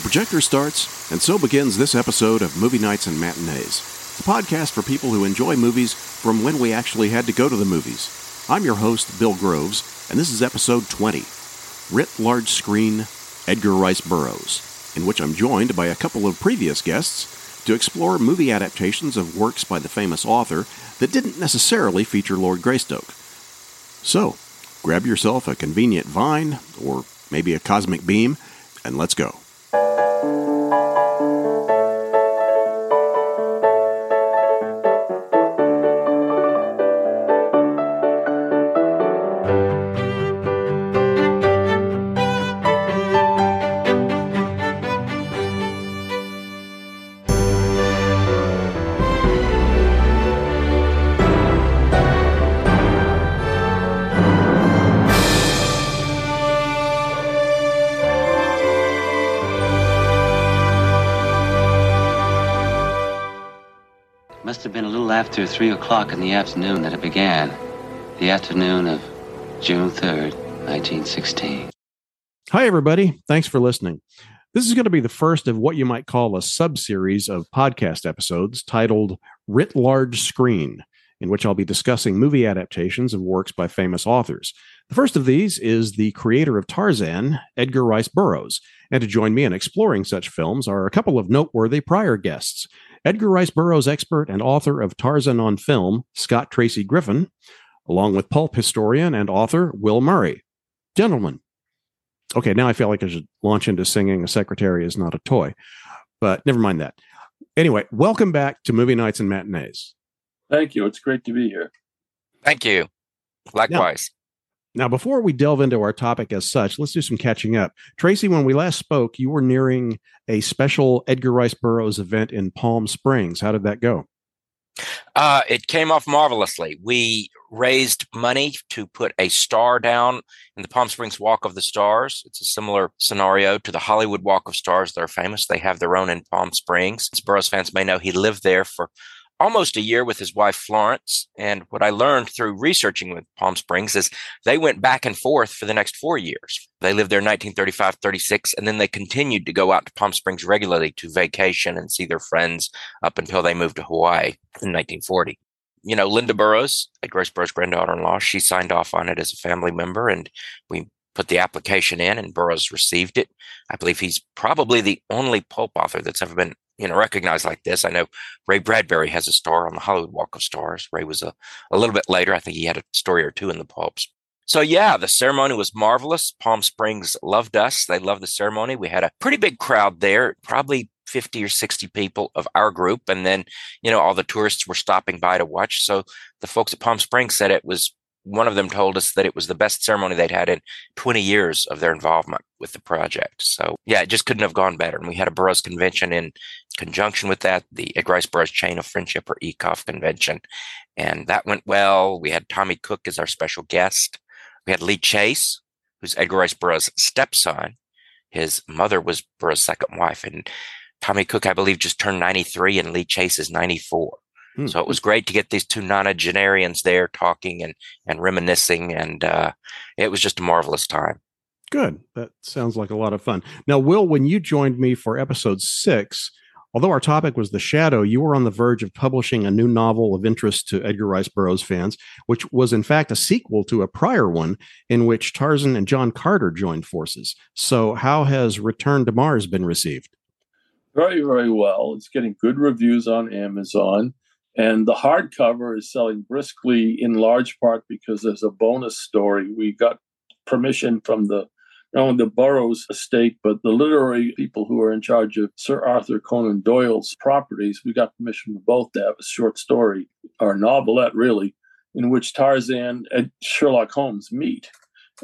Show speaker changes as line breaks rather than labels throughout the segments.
The projector starts, and so begins this episode of Movie Nights and Matinees, a podcast for people who enjoy movies from when we actually had to go to the movies. I'm your host, Bill Groves, and this is episode 20 Writ Large Screen Edgar Rice Burroughs, in which I'm joined by a couple of previous guests to explore movie adaptations of works by the famous author that didn't necessarily feature Lord Greystoke. So, grab yourself a convenient vine, or maybe a cosmic beam, and let's go.
3 o'clock in the afternoon that it began, the afternoon of June 3rd, 1916.
Hi, everybody. Thanks for listening. This is going to be the first of what you might call a sub series of podcast episodes titled Writ Large Screen, in which I'll be discussing movie adaptations of works by famous authors. The first of these is the creator of Tarzan, Edgar Rice Burroughs. And to join me in exploring such films are a couple of noteworthy prior guests. Edgar Rice Burroughs expert and author of Tarzan on Film, Scott Tracy Griffin, along with pulp historian and author Will Murray. Gentlemen, okay, now I feel like I should launch into singing A Secretary is Not a Toy, but never mind that. Anyway, welcome back to Movie Nights and Matinees.
Thank you. It's great to be here.
Thank you. Likewise.
Now, before we delve into our topic as such, let's do some catching up. Tracy, when we last spoke, you were nearing a special Edgar Rice Burroughs event in Palm Springs. How did that go?
Uh, it came off marvelously. We raised money to put a star down in the Palm Springs Walk of the Stars. It's a similar scenario to the Hollywood Walk of Stars. They're famous. They have their own in Palm Springs. As Burroughs fans may know, he lived there for almost a year with his wife Florence. And what I learned through researching with Palm Springs is they went back and forth for the next four years. They lived there in 1935, 36, and then they continued to go out to Palm Springs regularly to vacation and see their friends up until they moved to Hawaii in 1940. You know, Linda Burroughs, Grace Burroughs' granddaughter in law, she signed off on it as a family member, and we put the application in, and Burroughs received it. I believe he's probably the only pulp author that's ever been you know recognized like this. I know Ray Bradbury has a star on the Hollywood Walk of Stars. Ray was a, a little bit later. I think he had a story or two in the pulps. So yeah, the ceremony was marvelous. Palm Springs loved us. They loved the ceremony. We had a pretty big crowd there, probably 50 or 60 people of our group. And then, you know, all the tourists were stopping by to watch. So the folks at Palm Springs said it was one of them told us that it was the best ceremony they'd had in 20 years of their involvement with the project. So yeah, it just couldn't have gone better. And we had a Burroughs convention in conjunction with that, the Edgar Rice Burroughs Chain of Friendship or ECOF convention. And that went well. We had Tommy Cook as our special guest. We had Lee Chase, who's Edgar Rice Burroughs' stepson. His mother was Burroughs' second wife. And Tommy Cook, I believe, just turned 93 and Lee Chase is 94. Hmm. So it was great to get these two nonagenarians there talking and, and reminiscing. And uh, it was just a marvelous time.
Good. That sounds like a lot of fun. Now, Will, when you joined me for episode six, although our topic was the shadow, you were on the verge of publishing a new novel of interest to Edgar Rice Burroughs fans, which was in fact a sequel to a prior one in which Tarzan and John Carter joined forces. So, how has Return to Mars been received?
Very, very well. It's getting good reviews on Amazon. And the hardcover is selling briskly in large part because there's a bonus story. We got permission from the only the Burroughs estate, but the literary people who are in charge of Sir Arthur Conan Doyle's properties. We got permission from both to have a short story, or novelette really, in which Tarzan and Sherlock Holmes meet.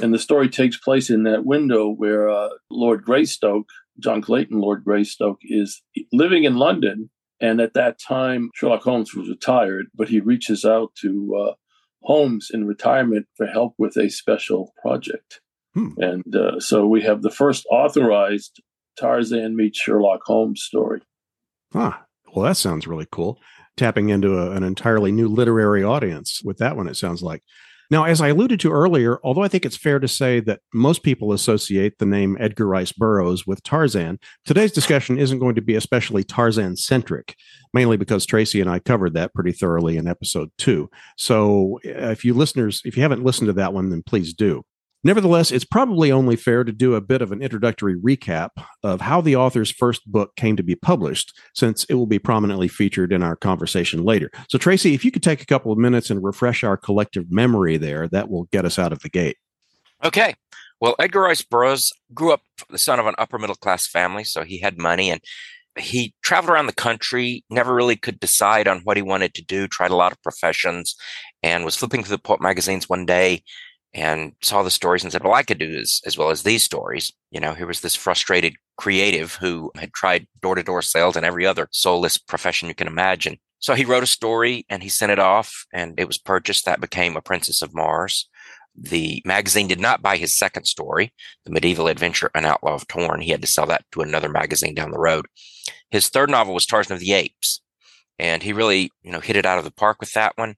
And the story takes place in that window where uh, Lord Greystoke, John Clayton, Lord Greystoke, is living in London and at that time, Sherlock Holmes was retired, but he reaches out to uh, Holmes in retirement for help with a special project. Hmm. And uh, so we have the first authorized Tarzan meets Sherlock Holmes story.
Ah, well, that sounds really cool. Tapping into a, an entirely new literary audience with that one, it sounds like. Now, as I alluded to earlier, although I think it's fair to say that most people associate the name Edgar Rice Burroughs with Tarzan, today's discussion isn't going to be especially Tarzan centric, mainly because Tracy and I covered that pretty thoroughly in episode two. So uh, if you listeners, if you haven't listened to that one, then please do. Nevertheless, it's probably only fair to do a bit of an introductory recap of how the author's first book came to be published, since it will be prominently featured in our conversation later. So, Tracy, if you could take a couple of minutes and refresh our collective memory there, that will get us out of the gate.
Okay. Well, Edgar Rice Burroughs grew up the son of an upper middle class family, so he had money and he traveled around the country, never really could decide on what he wanted to do, tried a lot of professions, and was flipping through the pulp magazines one day and saw the stories and said, well, I could do as, as well as these stories. You know, here was this frustrated creative who had tried door to door sales and every other soulless profession you can imagine. So he wrote a story and he sent it off and it was purchased. That became A Princess of Mars. The magazine did not buy his second story, The Medieval Adventure An Outlaw of Torn. He had to sell that to another magazine down the road. His third novel was Tarzan of the Apes. And he really, you know, hit it out of the park with that one.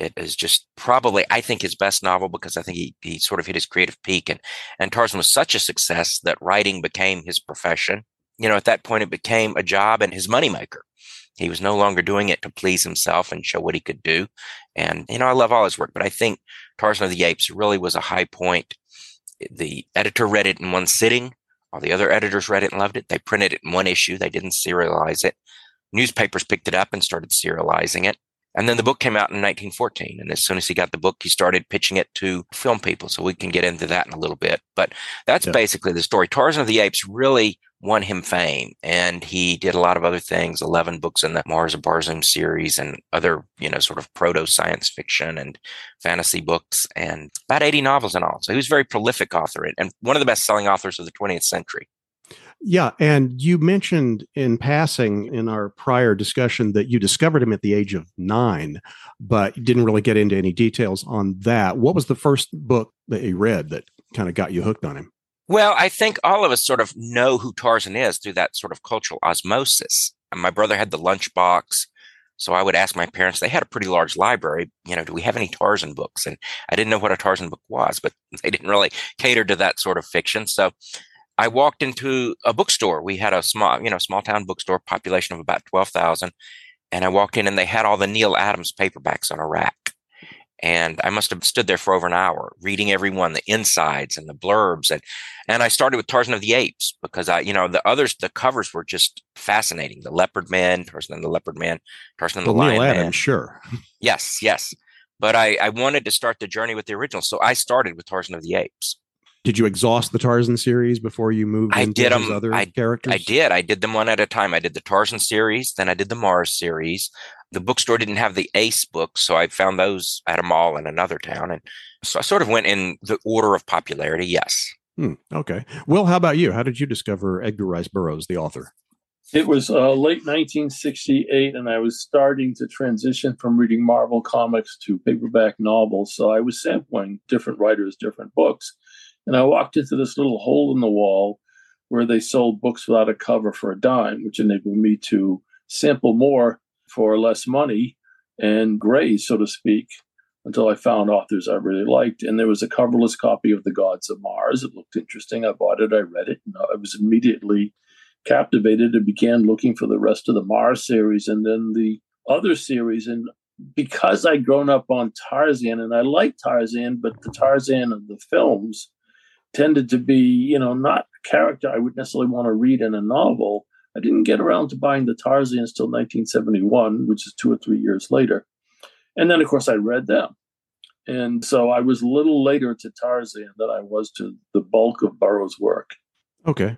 It is just probably, I think, his best novel because I think he, he sort of hit his creative peak. And, and Tarzan was such a success that writing became his profession. You know, at that point, it became a job and his moneymaker. He was no longer doing it to please himself and show what he could do. And, you know, I love all his work, but I think Tarzan of the Apes really was a high point. The editor read it in one sitting. All the other editors read it and loved it. They printed it in one issue. They didn't serialize it. Newspapers picked it up and started serializing it. And then the book came out in 1914. And as soon as he got the book, he started pitching it to film people. So we can get into that in a little bit. But that's yeah. basically the story. Tarzan of the Apes really won him fame. And he did a lot of other things 11 books in the Mars of Barsoom series and other, you know, sort of proto science fiction and fantasy books and about 80 novels in all. So he was a very prolific author and one of the best selling authors of the 20th century.
Yeah. And you mentioned in passing in our prior discussion that you discovered him at the age of nine, but didn't really get into any details on that. What was the first book that you read that kind of got you hooked on him?
Well, I think all of us sort of know who Tarzan is through that sort of cultural osmosis. My brother had the lunchbox. So I would ask my parents, they had a pretty large library, you know, do we have any Tarzan books? And I didn't know what a Tarzan book was, but they didn't really cater to that sort of fiction. So I walked into a bookstore. We had a small, you know, small town bookstore, population of about 12,000. And I walked in and they had all the Neal Adams paperbacks on a rack. And I must have stood there for over an hour reading every one, the insides and the blurbs. And, and I started with Tarzan of the Apes because I, you know, the others, the covers were just fascinating. The Leopard Man, Tarzan and the Leopard Man, Tarzan and the well, Lion Adams, Man.
sure.
yes, yes. But I, I wanted to start the journey with the original. So I started with Tarzan of the Apes
did you exhaust the Tarzan series before you moved
I
into
did
them, other
I,
characters?
I did. I did them one at a time. I did the Tarzan series, then I did the Mars series. The bookstore didn't have the Ace books, so I found those at a mall in another town. And so I sort of went in the order of popularity. Yes.
Hmm, okay. Well, how about you? How did you discover Edgar Rice Burroughs, the author?
It was uh, late 1968, and I was starting to transition from reading Marvel comics to paperback novels. So I was sampling different writers, different books. And I walked into this little hole in the wall where they sold books without a cover for a dime, which enabled me to sample more for less money and graze, so to speak, until I found authors I really liked. And there was a coverless copy of The Gods of Mars. It looked interesting. I bought it, I read it, and I was immediately captivated and began looking for the rest of the Mars series and then the other series. And because I'd grown up on Tarzan and I liked Tarzan, but the Tarzan of the films tended to be, you know, not a character I would necessarily want to read in a novel. I didn't get around to buying the Tarzans till 1971, which is two or three years later. And then, of course, I read them. And so I was a little later to Tarzan than I was to the bulk of Burroughs' work.
Okay.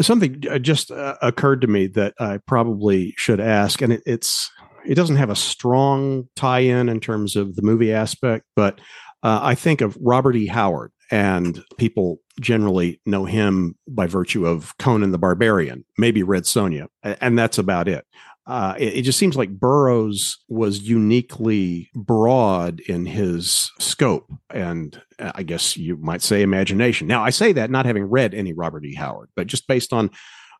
Something uh, just uh, occurred to me that I probably should ask, and it, it's it doesn't have a strong tie-in in terms of the movie aspect, but uh, I think of Robert E. Howard and people generally know him by virtue of Conan the Barbarian, maybe Red Sonja, and that's about it. Uh, it, it, just seems like Burroughs was uniquely broad in his scope and uh, I guess you might say imagination. Now, I say that not having read any Robert E. Howard, but just based on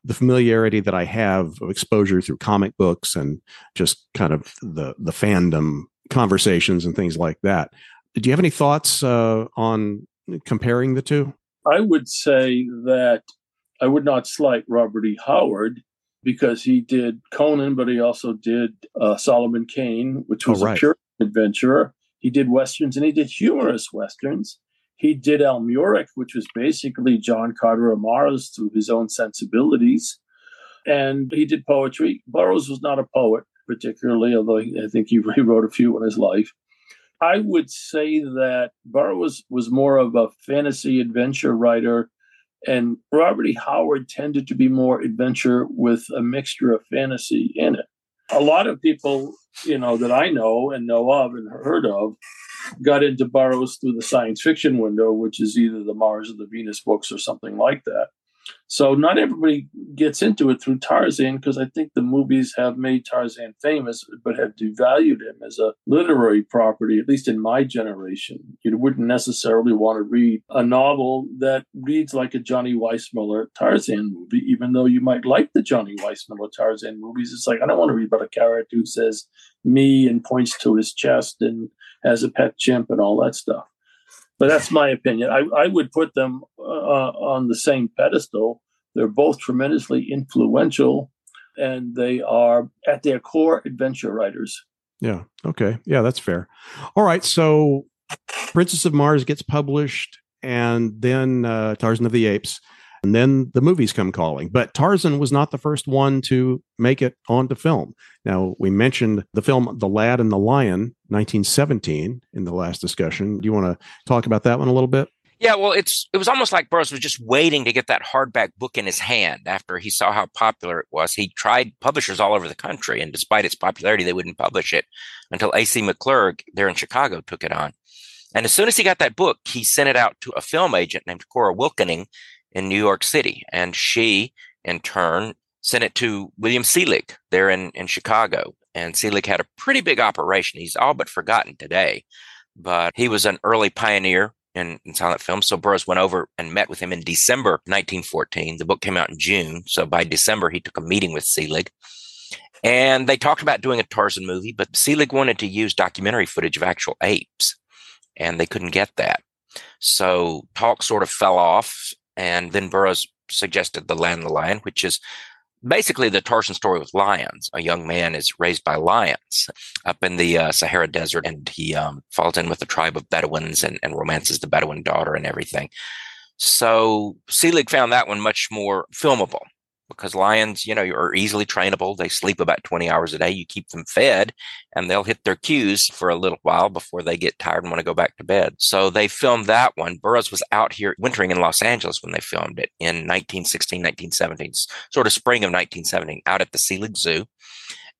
the familiarity that I have of exposure through comic books and just kind of the the fandom conversations and things like that. Do you have any thoughts uh, on comparing the two?
I would say that I would not slight Robert E. Howard because he did Conan, but he also did uh, Solomon Kane, which was oh, right. a pure adventurer. He did westerns and he did humorous westerns. He did Almuric, which was basically John Carter of Mars through his own sensibilities. And he did poetry. Burroughs was not a poet, particularly, although I think he wrote a few in his life. I would say that Burroughs was more of a fantasy adventure writer, and Robert E. Howard tended to be more adventure with a mixture of fantasy in it. A lot of people, you know, that I know and know of and heard of got into Burroughs through the science fiction window, which is either the Mars or the Venus books or something like that. So not everybody gets into it through Tarzan because I think the movies have made Tarzan famous, but have devalued him as a literary property, at least in my generation. You wouldn't necessarily want to read a novel that reads like a Johnny Weissmuller Tarzan movie, even though you might like the Johnny Weissmuller Tarzan movies. It's like, I don't want to read about a character who says me and points to his chest and has a pet chimp and all that stuff but that's my opinion. I, I would put them uh, on the same pedestal. They're both tremendously influential, and they are at their core adventure writers.
Yeah. Okay. Yeah, that's fair. All right. So, Princess of Mars gets published, and then uh, Tarzan of the Apes and then the movies come calling. But Tarzan was not the first one to make it onto film. Now, we mentioned the film The Lad and the Lion, 1917, in the last discussion. Do you want to talk about that one a little bit?
Yeah, well, it's it was almost like Burroughs was just waiting to get that hardback book in his hand after he saw how popular it was. He tried publishers all over the country, and despite its popularity, they wouldn't publish it until A.C. McClurg there in Chicago took it on. And as soon as he got that book, he sent it out to a film agent named Cora Wilkening in New York City. And she, in turn, sent it to William Selig there in, in Chicago. And Selig had a pretty big operation. He's all but forgotten today, but he was an early pioneer in, in, silent film. So Burroughs went over and met with him in December 1914. The book came out in June. So by December, he took a meeting with Selig. And they talked about doing a Tarzan movie, but Selig wanted to use documentary footage of actual apes, and they couldn't get that. So talk sort of fell off and then Burroughs suggested The Lad and the Lion, which is basically the Tarzan story with lions. A young man is raised by lions up in the uh, Sahara Desert, and he um, falls in with a tribe of Bedouins and, and romances the Bedouin daughter and everything. So Selig found that one much more filmable because lions, you know, are easily trainable. They sleep about 20 hours a day. You keep them fed and they'll hit their cues for a little while before they get tired and want to go back to bed. So they filmed that one. Burroughs was out here wintering in Los Angeles when they filmed it in 1916, 1917, sort of spring of 1917, out at the Selig Zoo.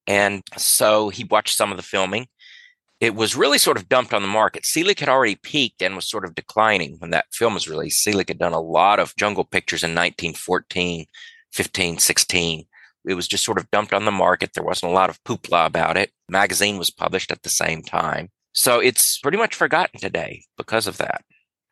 And so he watched some of the filming. It was really sort of dumped on the market. Selig had already peaked and was sort of declining when that film was released. Selig had done a lot of jungle pictures in 1914 15, 16. It was just sort of dumped on the market. There wasn't a lot of hoopla about it. Magazine was published at the same time. So it's pretty much forgotten today because of that.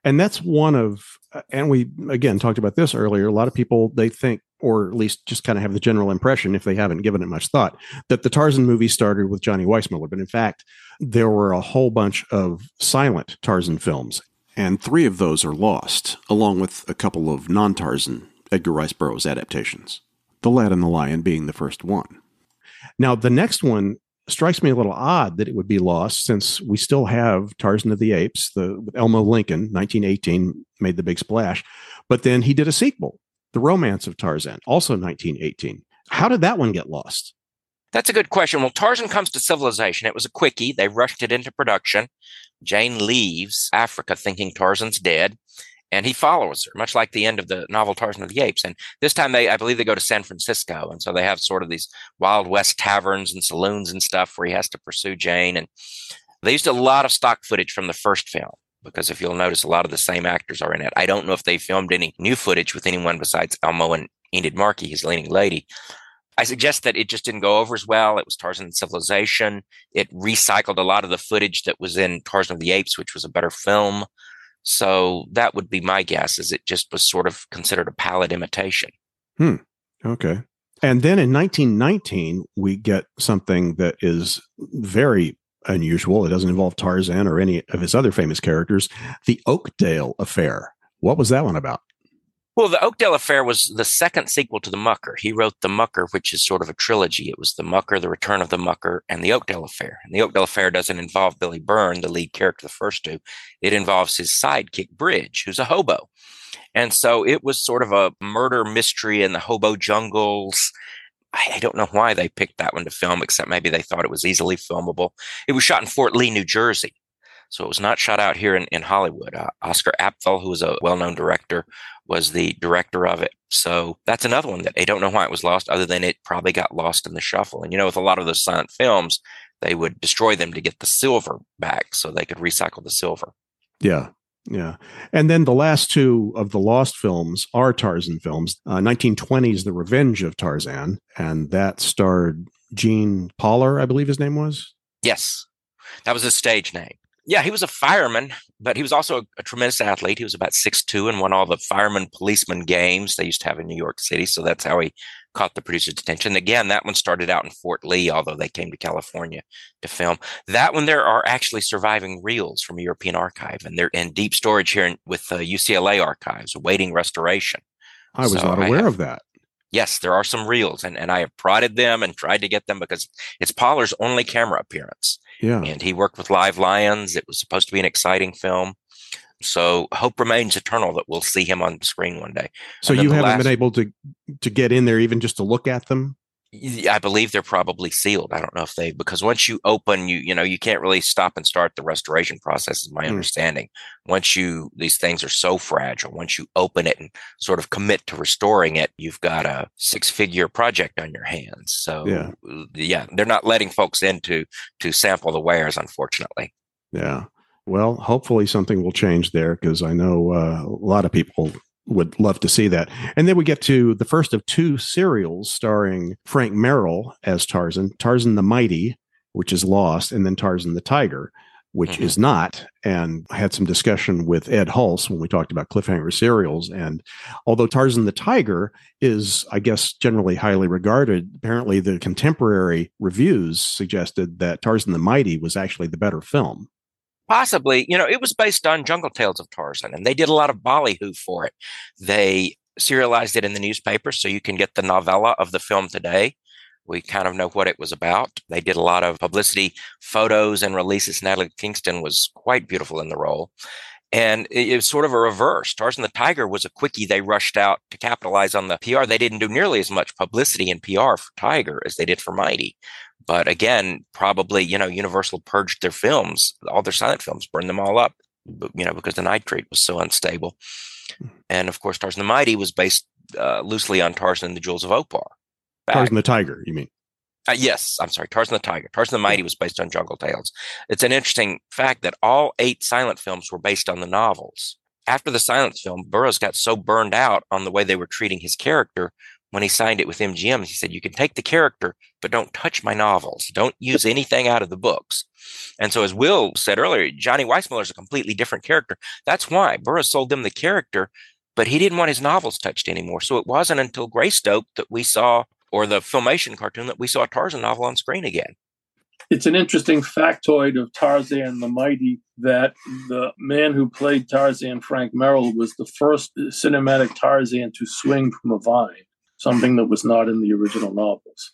And that's one of, uh, and we again talked about this earlier. A lot of people, they think, or at least just kind of have the general impression, if they haven't given it much thought, that the Tarzan movie started with Johnny Weissmuller. But in fact, there were a whole bunch of silent Tarzan films. And three of those are lost, along with a couple of non Tarzan Edgar Rice Burroughs adaptations, The Lad and the Lion being the first one. Now, the next one strikes me a little odd that it would be lost since we still have Tarzan of the Apes, the Elmo Lincoln, 1918, made the big splash. But then he did a sequel, The Romance of Tarzan, also 1918. How did that one get lost?
That's a good question. Well, Tarzan comes to civilization. It was a quickie. They rushed it into production. Jane leaves Africa thinking Tarzan's dead and he follows her, much like the end of the novel Tarzan of the Apes. And this time they, I believe they go to San Francisco. And so they have sort of these Wild West taverns and saloons and stuff where he has to pursue Jane. And they used a lot of stock footage from the first film because if you'll notice, a lot of the same actors are in it. I don't know if they filmed any new footage with anyone besides Elmo and Enid Markey, his leading lady. I suggest that it just didn't go over as well. It was Tarzan and Civilization. It recycled a lot of the footage that was in Tarzan of the Apes, which was a better film. So that would be my guess is it just was sort of considered a pallid imitation.
Hmm. Okay. And then in 1919, we get something that is very unusual. It doesn't involve Tarzan or any of his other famous characters. The Oakdale Affair. What was that one about?
Well, the Oakdale Affair was the second sequel to The Mucker. He wrote The Mucker, which is sort of a trilogy. It was The Mucker, The Return of the Mucker, and The Oakdale Affair. And The Oakdale Affair doesn't involve Billy Byrne, the lead character, the first two. It involves his sidekick, Bridge, who's a hobo. And so it was sort of a murder mystery in the hobo jungles. I don't know why they picked that one to film, except maybe they thought it was easily filmable. It was shot in Fort Lee, New Jersey. So it was not shot out here in, in Hollywood. Uh, Oscar Apfel, who was a well known director, was the director of it. So that's another one that I don't know why it was lost, other than it probably got lost in the shuffle. And you know, with a lot of those silent films, they would destroy them to get the silver back so they could recycle the silver.
Yeah. Yeah. And then the last two of the lost films are Tarzan films. Uh, 1920's The Revenge of Tarzan, and that starred Gene Pollar, I believe his name was.
Yes. That was his stage name. Yeah, he was a fireman, but he was also a, a tremendous athlete. He was about six two and won all the fireman policeman games they used to have in New York City. So that's how he caught the producer's attention. Again, that one started out in Fort Lee, although they came to California to film. That one, there are actually surviving reels from a European archive, and they're in deep storage here in, with the UCLA archives, awaiting restoration.
I was so not aware have, of that.
Yes, there are some reels, and, and I have prodded them and tried to get them because it's Pollard's only camera appearance.
Yeah.
And he worked with Live Lions. It was supposed to be an exciting film. So hope remains eternal that we'll see him on the screen one day.
So you haven't last, been able to to get in there even just to look at them?
I believe they're probably sealed. I don't know if they because once you open, you you know you can't really stop and start the restoration process. Is my mm. understanding. Once you these things are so fragile, once you open it and sort of commit to restoring it, you've got a six figure project on your hands. So yeah, yeah, they're not letting folks in to to sample the wares, unfortunately.
Yeah. Well, hopefully something will change there because I know uh, a lot of people would love to see that. And then we get to the first of two serials starring Frank Merrill as Tarzan, Tarzan the Mighty, which is lost, and then Tarzan the Tiger, which mm-hmm. is not. And I had some discussion with Ed Hulse when we talked about cliffhanger serials. And although Tarzan the Tiger is, I guess, generally highly regarded, apparently the contemporary reviews suggested that Tarzan the Mighty was actually the better film
possibly, you know, it was based on Jungle Tales of Tarzan, and they did a lot of ballyhoo for it. They serialized it in the newspaper, so you can get the novella of the film today. We kind of know what it was about. They did a lot of publicity, photos, and releases. Natalie Kingston was quite beautiful in the role. And it, was sort of a reverse. Tarzan the Tiger was a quickie they rushed out to capitalize on the PR. They didn't do nearly as much publicity and PR for Tiger as they did for Mighty. But again, probably, you know, Universal purged their films, all their silent films, burned them all up, you know, because the nitrate was so unstable. Hmm. And of course, Tarzan the Mighty was based uh, loosely on Tarzan and the Jewels of Opar.
Back. Tarzan the Tiger, you mean?
Uh, yes, I'm sorry. Tarzan the Tiger. Tarzan the Mighty was based on Jungle Tales. It's an interesting fact that all eight silent films were based on the novels. After the silent film, Burroughs got so burned out on the way they were treating his character when he signed it with MGM, he said, You can take the character, but don't touch my novels. Don't use anything out of the books. And so, as Will said earlier, Johnny Weissmuller is a completely different character. That's why Burroughs sold them the character, but he didn't want his novels touched anymore. So, it wasn't until Greystoke that we saw, or the Filmation cartoon, that we saw a Tarzan novel on screen again.
It's an interesting factoid of Tarzan the Mighty that the man who played Tarzan, Frank Merrill, was the first cinematic Tarzan to swing from a vine something that was not in the original novels.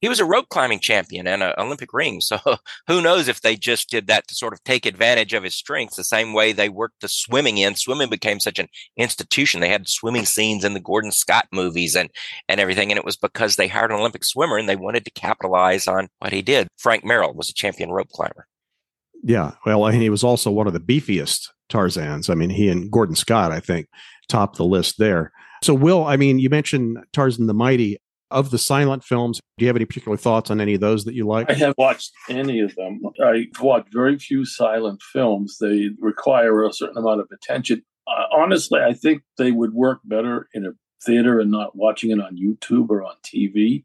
He was a rope climbing champion and an Olympic ring. So who knows if they just did that to sort of take advantage of his strengths, the same way they worked the swimming in. Swimming became such an institution. They had swimming scenes in the Gordon Scott movies and, and everything. And it was because they hired an Olympic swimmer and they wanted to capitalize on what he did. Frank Merrill was a champion rope climber.
Yeah. Well, and he was also one of the beefiest Tarzans. I mean, he and Gordon Scott, I think, topped the list there. So, Will, I mean, you mentioned Tarzan the Mighty. Of the silent films, do you have any particular thoughts on any of those that you like?
I have watched any of them. I watched very few silent films. They require a certain amount of attention. Uh, honestly, I think they would work better in a theater and not watching it on YouTube or on TV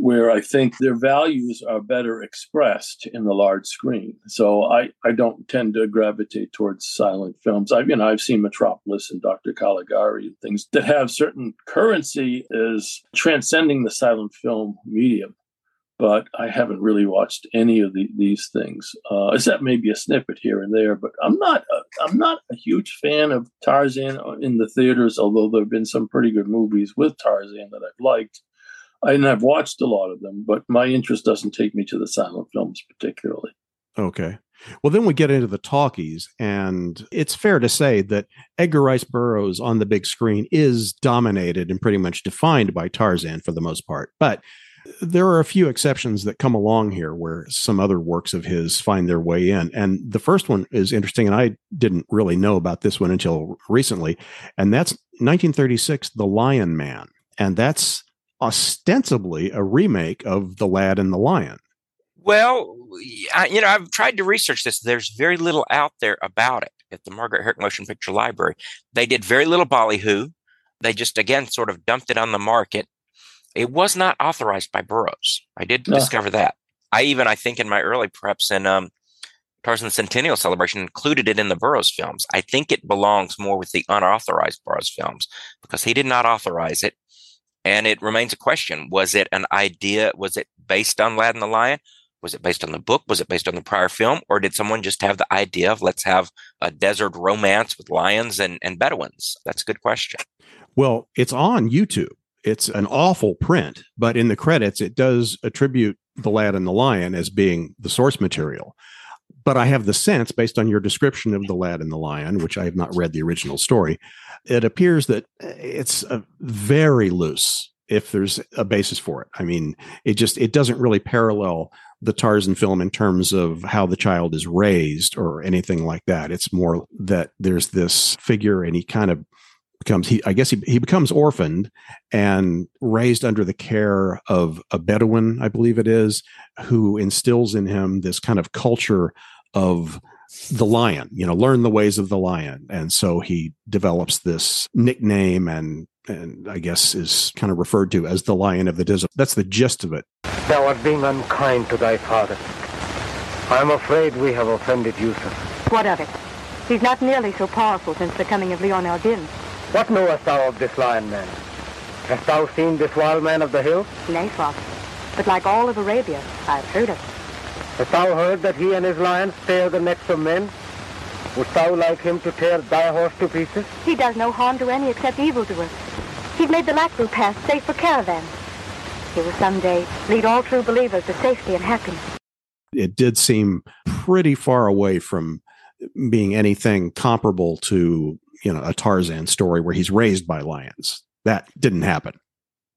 where I think their values are better expressed in the large screen. So I, I don't tend to gravitate towards silent films. I've you know I've seen Metropolis and Dr. Caligari and things that have certain currency as transcending the silent film medium. but I haven't really watched any of the, these things, uh, except maybe a snippet here and there. But I'm not a, I'm not a huge fan of Tarzan in the theaters, although there have been some pretty good movies with Tarzan that I've liked. And I've watched a lot of them, but my interest doesn't take me to the silent films particularly.
Okay. Well, then we get into the talkies, and it's fair to say that Edgar Rice Burroughs on the big screen is dominated and pretty much defined by Tarzan for the most part. But there are a few exceptions that come along here where some other works of his find their way in. And the first one is interesting, and I didn't really know about this one until recently, and that's 1936, The Lion Man. And that's ostensibly a remake of The Lad and the Lion.
Well, I, you know, I've tried to research this. There's very little out there about it at the Margaret Herrick Motion Picture Library. They did very little ballyhoo. They just, again, sort of dumped it on the market. It was not authorized by Burroughs. I did no. discover that. I even, I think, in my early preps in um, Tarzan Centennial Celebration, included it in the Burroughs films. I think it belongs more with the unauthorized Burroughs films because he did not authorize it. And it remains a question. Was it an idea? Was it based on Lad and the Lion? Was it based on the book? Was it based on the prior film? Or did someone just have the idea of let's have a desert romance with lions and, and Bedouins? That's a good question.
Well, it's on YouTube. It's an awful print, but in the credits, it does attribute The Lad and the Lion as being the source material. But I have the sense, based on your description of The Lad and the Lion, which I have not read the original story, it appears that eh, it's very loose if there's a basis for it. I mean, it just it doesn't really parallel the Tarzan film in terms of how the child is raised or anything like that. It's more that there's this figure and he kind of becomes he I guess he, he becomes orphaned and raised under the care of a Bedouin, I believe it is, who instills in him this kind of culture of the lion, you know, learn the ways of the lion. And so he develops this nickname and and I guess is kind of referred to as the lion of the desert. That's the gist of it.
Thou art being unkind to thy father. I am afraid we have offended you sir
What of it? He's not nearly so powerful since the coming of Leon el-Din.
What knowest thou of this lion man? Hast thou seen this wild man of the hills?
Nay, father. But like all of Arabia, I've heard of him.
Hast thou heard that he and his lions tear the necks of men? Wouldst thou like him to tear thy horse to pieces?
He does no harm to any except evil to us. He's made the Lakru Pass safe for caravans. He will someday lead all true believers to safety and happiness.
It did seem pretty far away from being anything comparable to you know a Tarzan story where he's raised by lions. That didn't happen.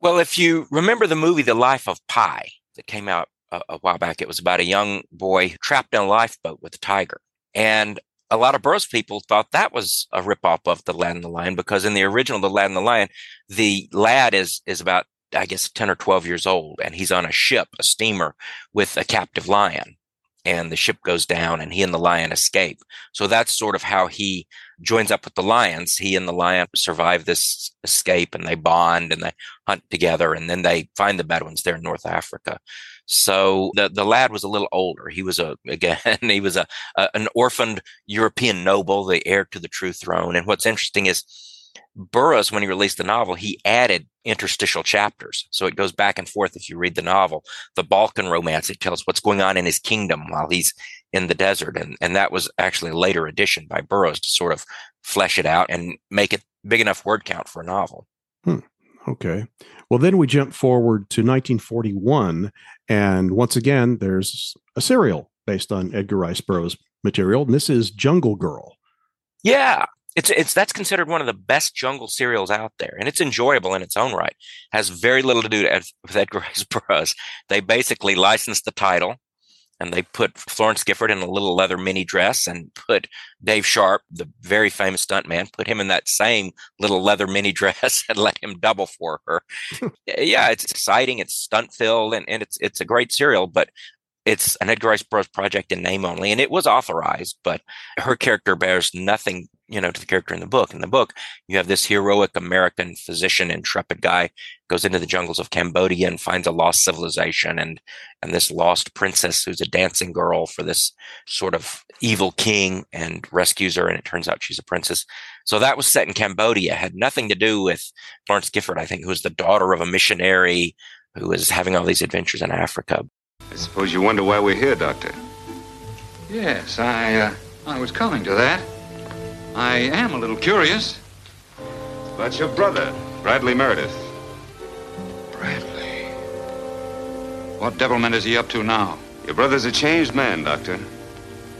Well, if you remember the movie The Life of Pi that came out a, a while back, it was about a young boy trapped in a lifeboat with a tiger. And a lot of Burroughs people thought that was a ripoff of The Lad and the Lion because in the original The Lad and the Lion, the lad is is about I guess 10 or 12 years old and he's on a ship, a steamer with a captive lion and the ship goes down and he and the lion escape. So that's sort of how he joins up with the lions. He and the lion survive this escape and they bond and they hunt together and then they find the Bedouins there in North Africa. So the, the lad was a little older. He was a, again, he was a, a an orphaned European noble, the heir to the true throne. And what's interesting is Burroughs, when he released the novel, he added interstitial chapters. So it goes back and forth if you read the novel. The Balkan romance, it tells what's going on in his kingdom while he's in the desert. And, and that was actually a later addition by Burroughs to sort of flesh it out and make it big enough word count for a novel.
Hmm. Okay. Well, then we jump forward to 1941. And once again, there's a serial based on Edgar Rice Burroughs material. And this is Jungle Girl.
Yeah it's it's that's considered one of the best jungle serials out there, and it's enjoyable in its own right. Has very little to do with Edgar Rice Burroughs. They basically licensed the title, and they put Florence Gifford in a little leather mini dress, and put Dave Sharpe, the very famous stuntman, put him in that same little leather mini dress, and let him double for her. yeah, it's exciting. It's stunt filled, and, and it's it's a great serial. But it's an Edgar Rice Burroughs project in name only, and it was authorized, but her character bears nothing, you know, to the character in the book. In the book, you have this heroic American physician, intrepid guy, goes into the jungles of Cambodia and finds a lost civilization, and and this lost princess who's a dancing girl for this sort of evil king, and rescues her, and it turns out she's a princess. So that was set in Cambodia, had nothing to do with Florence Gifford, I think, who was the daughter of a missionary who is having all these adventures in Africa.
I suppose you wonder why we're here, Doctor.
Yes, I, uh, I was coming to that. I am a little curious.
About your brother, Bradley Meredith.
Bradley. What devilment is he up to now?
Your brother's a changed man, Doctor.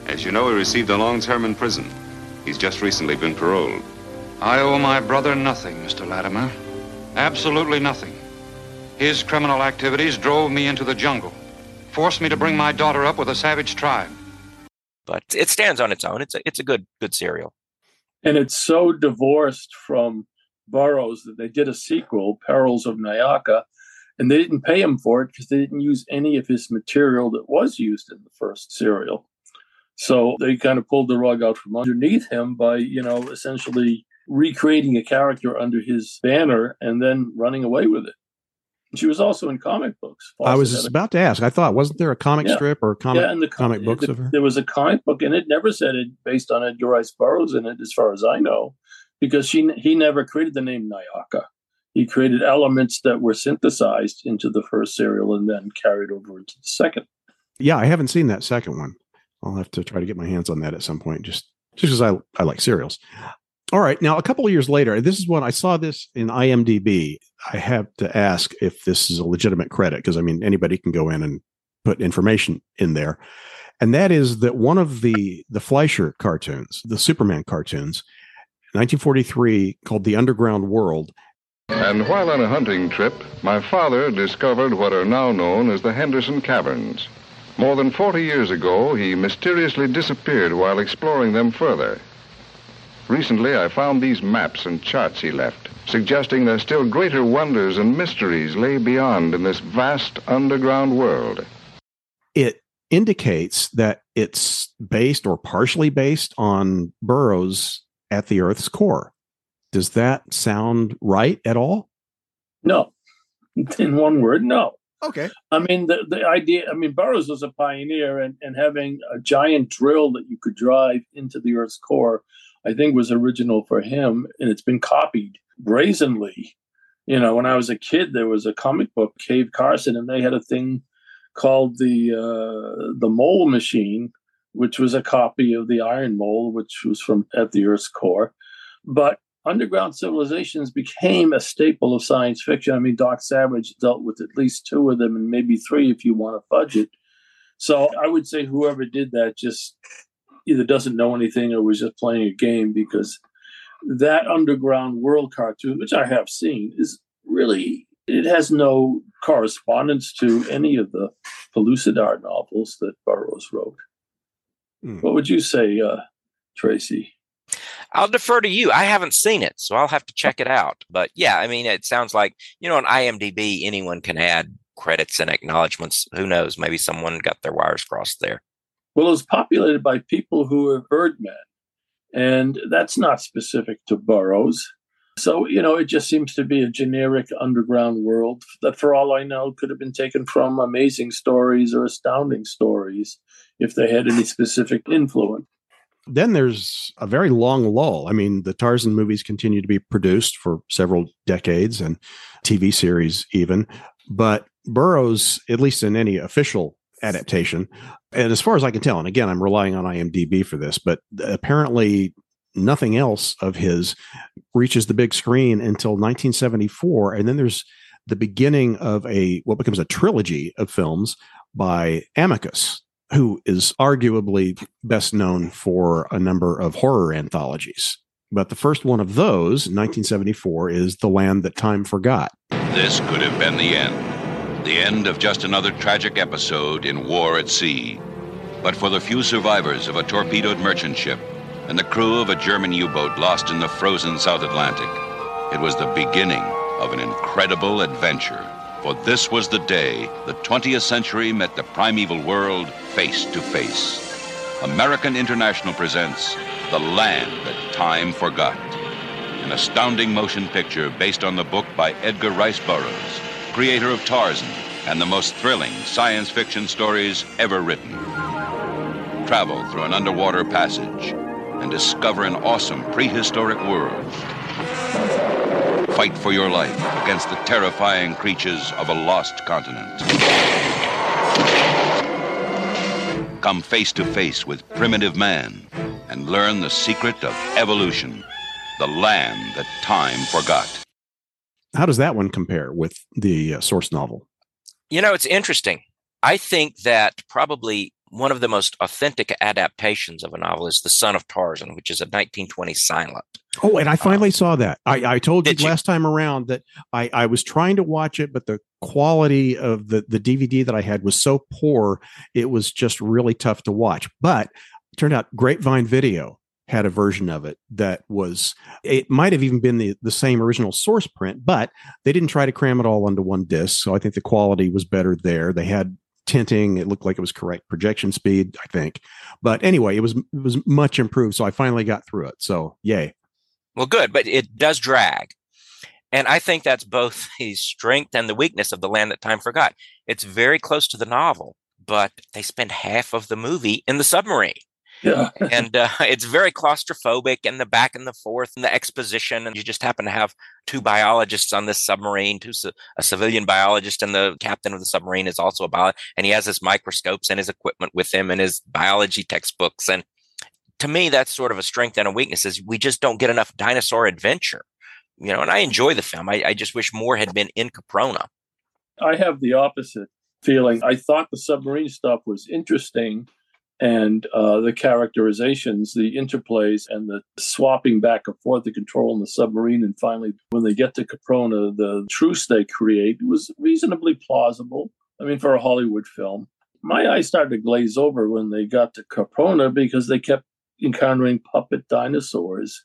As you know, he received a long term in prison. He's just recently been paroled.
I owe my brother nothing, Mr. Latimer. Absolutely nothing. His criminal activities drove me into the jungle, forced me to bring my daughter up with a savage tribe.
But it stands on its own. It's a, it's a good good serial.
And it's so divorced from Burroughs that they did a sequel, Perils of Nyoka, and they didn't pay him for it because they didn't use any of his material that was used in the first serial. So they kind of pulled the rug out from underneath him by, you know, essentially recreating a character under his banner and then running away with it. She was also in comic books.
I was about to ask. I thought, wasn't there a comic
Yeah.
strip or comic,
yeah, and the
comic books
the-
of her?
There was a comic book, and it never said it based on Edgar Rice Burroughs in it, as far as I know, because she he never created the name Nyoka. He created elements that were synthesized into the first serial and then carried over into the second.
Yeah, I haven't seen that second one. I'll have to try to get my hands on that at some point, just just because I I like serials. All right, now a couple of years later, this is when I saw this in IMDb. I have to ask if this is a legitimate credit because I mean anybody can go in and put information in there, and that is that one of the the Fleischer cartoons, the Superman cartoons, 1943, called The Underground World,
And while on a hunting trip, my father discovered what are now known as the Henderson Caverns. More than 40 years ago, he mysteriously disappeared while exploring them further. Recently, I found these maps and charts he left, suggesting that still greater wonders and mysteries lay beyond in this vast underground world.
it indicates that it's based or partially based on Burroughs at the Earth's core. Does that sound right at all?
No, in one word, no.
Okay.
I mean, the, the idea, I mean, Burroughs was a pioneer, and, and having a giant drill that you could drive into the Earth's core, I think was original for him, and it's been copied brazenly. You know, when I was a kid, there was a comic book, Cave Carson, and they had a thing called the uh, the Mole Machine, which was a copy of the Iron Mole, which was from at the Earth's core. But underground civilizations became a staple of science fiction. I mean, Doc Savage dealt with at least two of them, and maybe three if you want to budget. So I would say whoever did that just either doesn't know anything or was just playing a game because that underground world cartoon, which I have seen, is really it has no correspondence to any of the Pellucidar novels that Burroughs wrote.
Hmm.
What would you say, uh, Tracy?
I'll defer to you. I haven't seen it, so I'll have to check it out. But yeah, I mean, it sounds like, you know, on IMDb, anyone can add credits and acknowledgments. Who knows? Maybe someone got their wires crossed there.
Well, it was populated by people who were birdmen, and that's not specific to Burroughs. So, you know, it just seems to be a generic underground world that, for all I know, could have been taken from amazing stories or astounding stories if they had any specific influence.
Then there's a very long lull. I mean, the Tarzan movies continue to be produced for several decades and TV series even. But Burroughs, at least in any official adaptation, and as far as I can tell, and again, I'm relying on IMDb for this, but apparently nothing else of his reaches the big screen until 1974. And then there's the beginning of a what becomes a trilogy of films by Amicus, who is arguably best known for a number of horror anthologies. But the first one of those, 1974, is The Land That Time Forgot.
This could have been the end. The end of just another tragic episode in war at sea. But for the few survivors of a torpedoed merchant ship and the crew of a German U boat lost in the frozen South Atlantic, it was the beginning of an incredible adventure. For this was the day the 20th century met the primeval world face to face. American International presents The Land That Time Forgot, an astounding motion picture based on the book by Edgar Rice Burroughs, creator of Tarzan and the most thrilling science fiction stories ever written. Travel through an underwater passage and discover an awesome prehistoric world. fight for your life against the terrifying creatures of a lost continent. Come face to face with primitive man and learn the secret of evolution, the land that time forgot.
How does that one compare with the uh, source novel?
You know, it's interesting. I think that probably one of the most authentic adaptations of a novel is The Son of Tarzan, which is a 1920 silent.
Oh, and I finally uh, saw that. I, I told you,
you
last time around that I, I was trying to watch it, but the quality of the, the DVD that I had was so poor, it was just really tough to watch. But it turned out Grapevine Video had a version of it that was it might have even been the, the same original source print but they didn't try to cram it all onto one disc so i think the quality was better there they had tinting. It looked like it was correct projection speed, I think. But anyway, it was it was much improved. So I finally got through it. So yay.
Well, good, but it does drag. And I think that's both the strength and the weakness of The Land That Time Forgot. It's very close to the novel, but they spend half of the movie in the submarine.
Yeah.
and uh, it's very claustrophobic and the back and the forth and the exposition. And you just happen to have two biologists on this submarine, two, a civilian biologist and the captain of the submarine is also a biologist. And he has his microscopes and his equipment with him and his biology textbooks. And to me, that's sort of a strength and a weakness is we just don't get enough dinosaur adventure, you know, and I enjoy the film. I, I just wish more had been in Caprona.
I have the opposite feeling. I thought the submarine stuff was interesting and uh, the characterizations, the interplays, and the swapping back and forth, the control in the submarine, and finally, when they get to Caprona, the truce they create was reasonably plausible. I mean, for a Hollywood film, my eyes started to glaze over when they got to Caprona because they kept encountering puppet dinosaurs.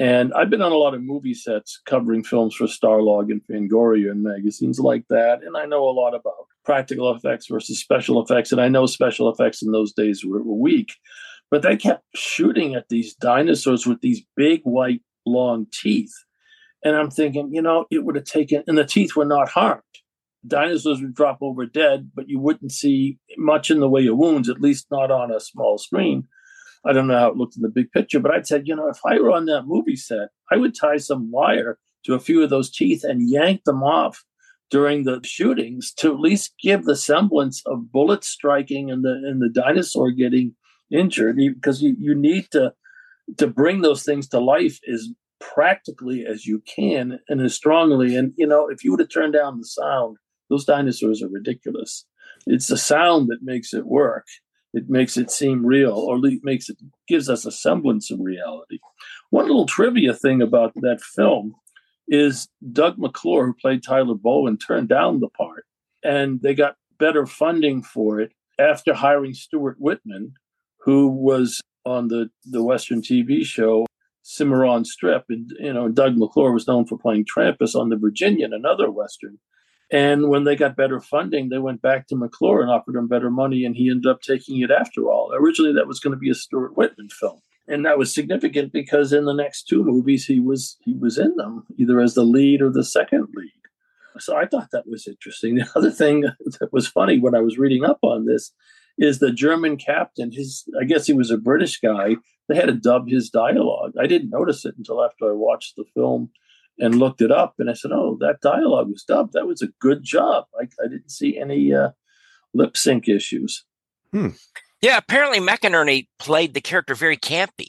And I've been on a lot of movie sets covering films for Starlog and Fangoria and magazines like that. And I know a lot about practical effects versus special effects. And I know special effects in those days were, were weak, but they kept shooting at these dinosaurs with these big white long teeth. And I'm thinking, you know, it would have taken, and the teeth were not harmed. Dinosaurs would drop over dead, but you wouldn't see much in the way of wounds, at least not on a small screen. I don't know how it looked in the big picture, but I'd said, you know, if I were on that movie set, I would tie some wire to a few of those teeth and yank them off during the shootings to at least give the semblance of bullets striking and the and the dinosaur getting injured because you, you need to to bring those things to life as practically as you can and as strongly. And you know if you would have turned down the sound those dinosaurs are ridiculous. It's the sound that makes it work it makes it seem real or makes it gives us a semblance of reality one little trivia thing about that film is Doug McClure, who played Tyler Bowen, turned down the part. And they got better funding for it after hiring Stuart Whitman, who was on the, the Western TV show Cimarron Strip. And, you know, Doug McClure was known for playing Trampas on the Virginian, another Western. And when they got better funding, they went back to McClure and offered him better money, and he ended up taking it after all. Originally, that was going to be a Stuart Whitman film. And that was significant because in the next two movies he was he was in them either as the lead or the second lead. So i thought that was interesting. The other thing that was funny when i was reading up on this is the german captain his i guess he was a british guy they had to dub his dialogue. I didn't notice it until after i watched the film and looked it up and i said oh that dialogue was dubbed that was a good job i, I didn't see any uh, lip sync issues
hmm.
Yeah, apparently McEnery played the character very campy,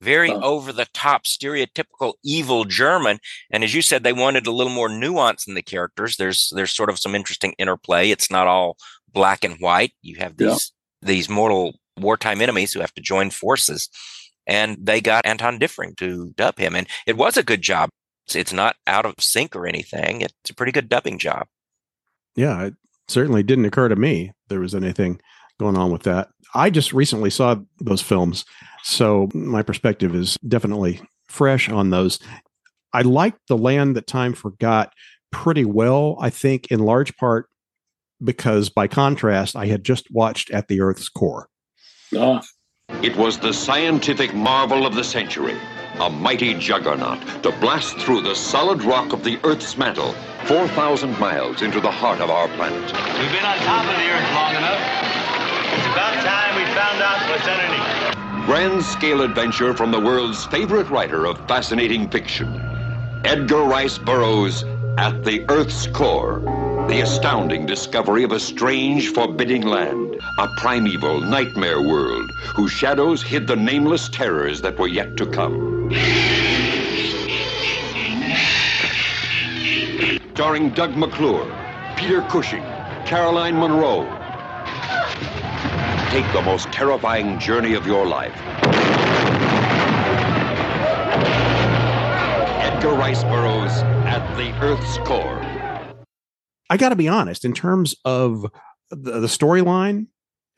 very oh. over the top, stereotypical evil German. And as you said, they wanted a little more nuance in the characters. There's there's sort of some interesting interplay. It's not all black and white. You have these yeah. these mortal wartime enemies who have to join forces. And they got Anton Diffring to dub him. And it was a good job. It's, it's not out of sync or anything. It's a pretty good dubbing job.
Yeah, it certainly didn't occur to me there was anything going on with that. I just recently saw those films, so my perspective is definitely fresh on those. I liked The Land That Time Forgot pretty well, I think, in large part because by contrast, I had just watched At the Earth's Core.
Ah.
It was the scientific marvel of the century, a mighty juggernaut to blast through the solid rock of the Earth's mantle, 4,000 miles into the heart of our planet.
We've been on top of the Earth long enough. It's about time we found out what's underneath.
Grand scale adventure from the world's favorite writer of fascinating fiction. Edgar Rice Burroughs at the Earth's core. The astounding discovery of a strange, forbidding land, a primeval nightmare world whose shadows hid the nameless terrors that were yet to come. Starring Doug McClure, Peter Cushing, Caroline Munro. Take the most terrifying journey of your life. Edgar Rice Burroughs at the Earth's core.
I got to be honest, in terms of the, the storyline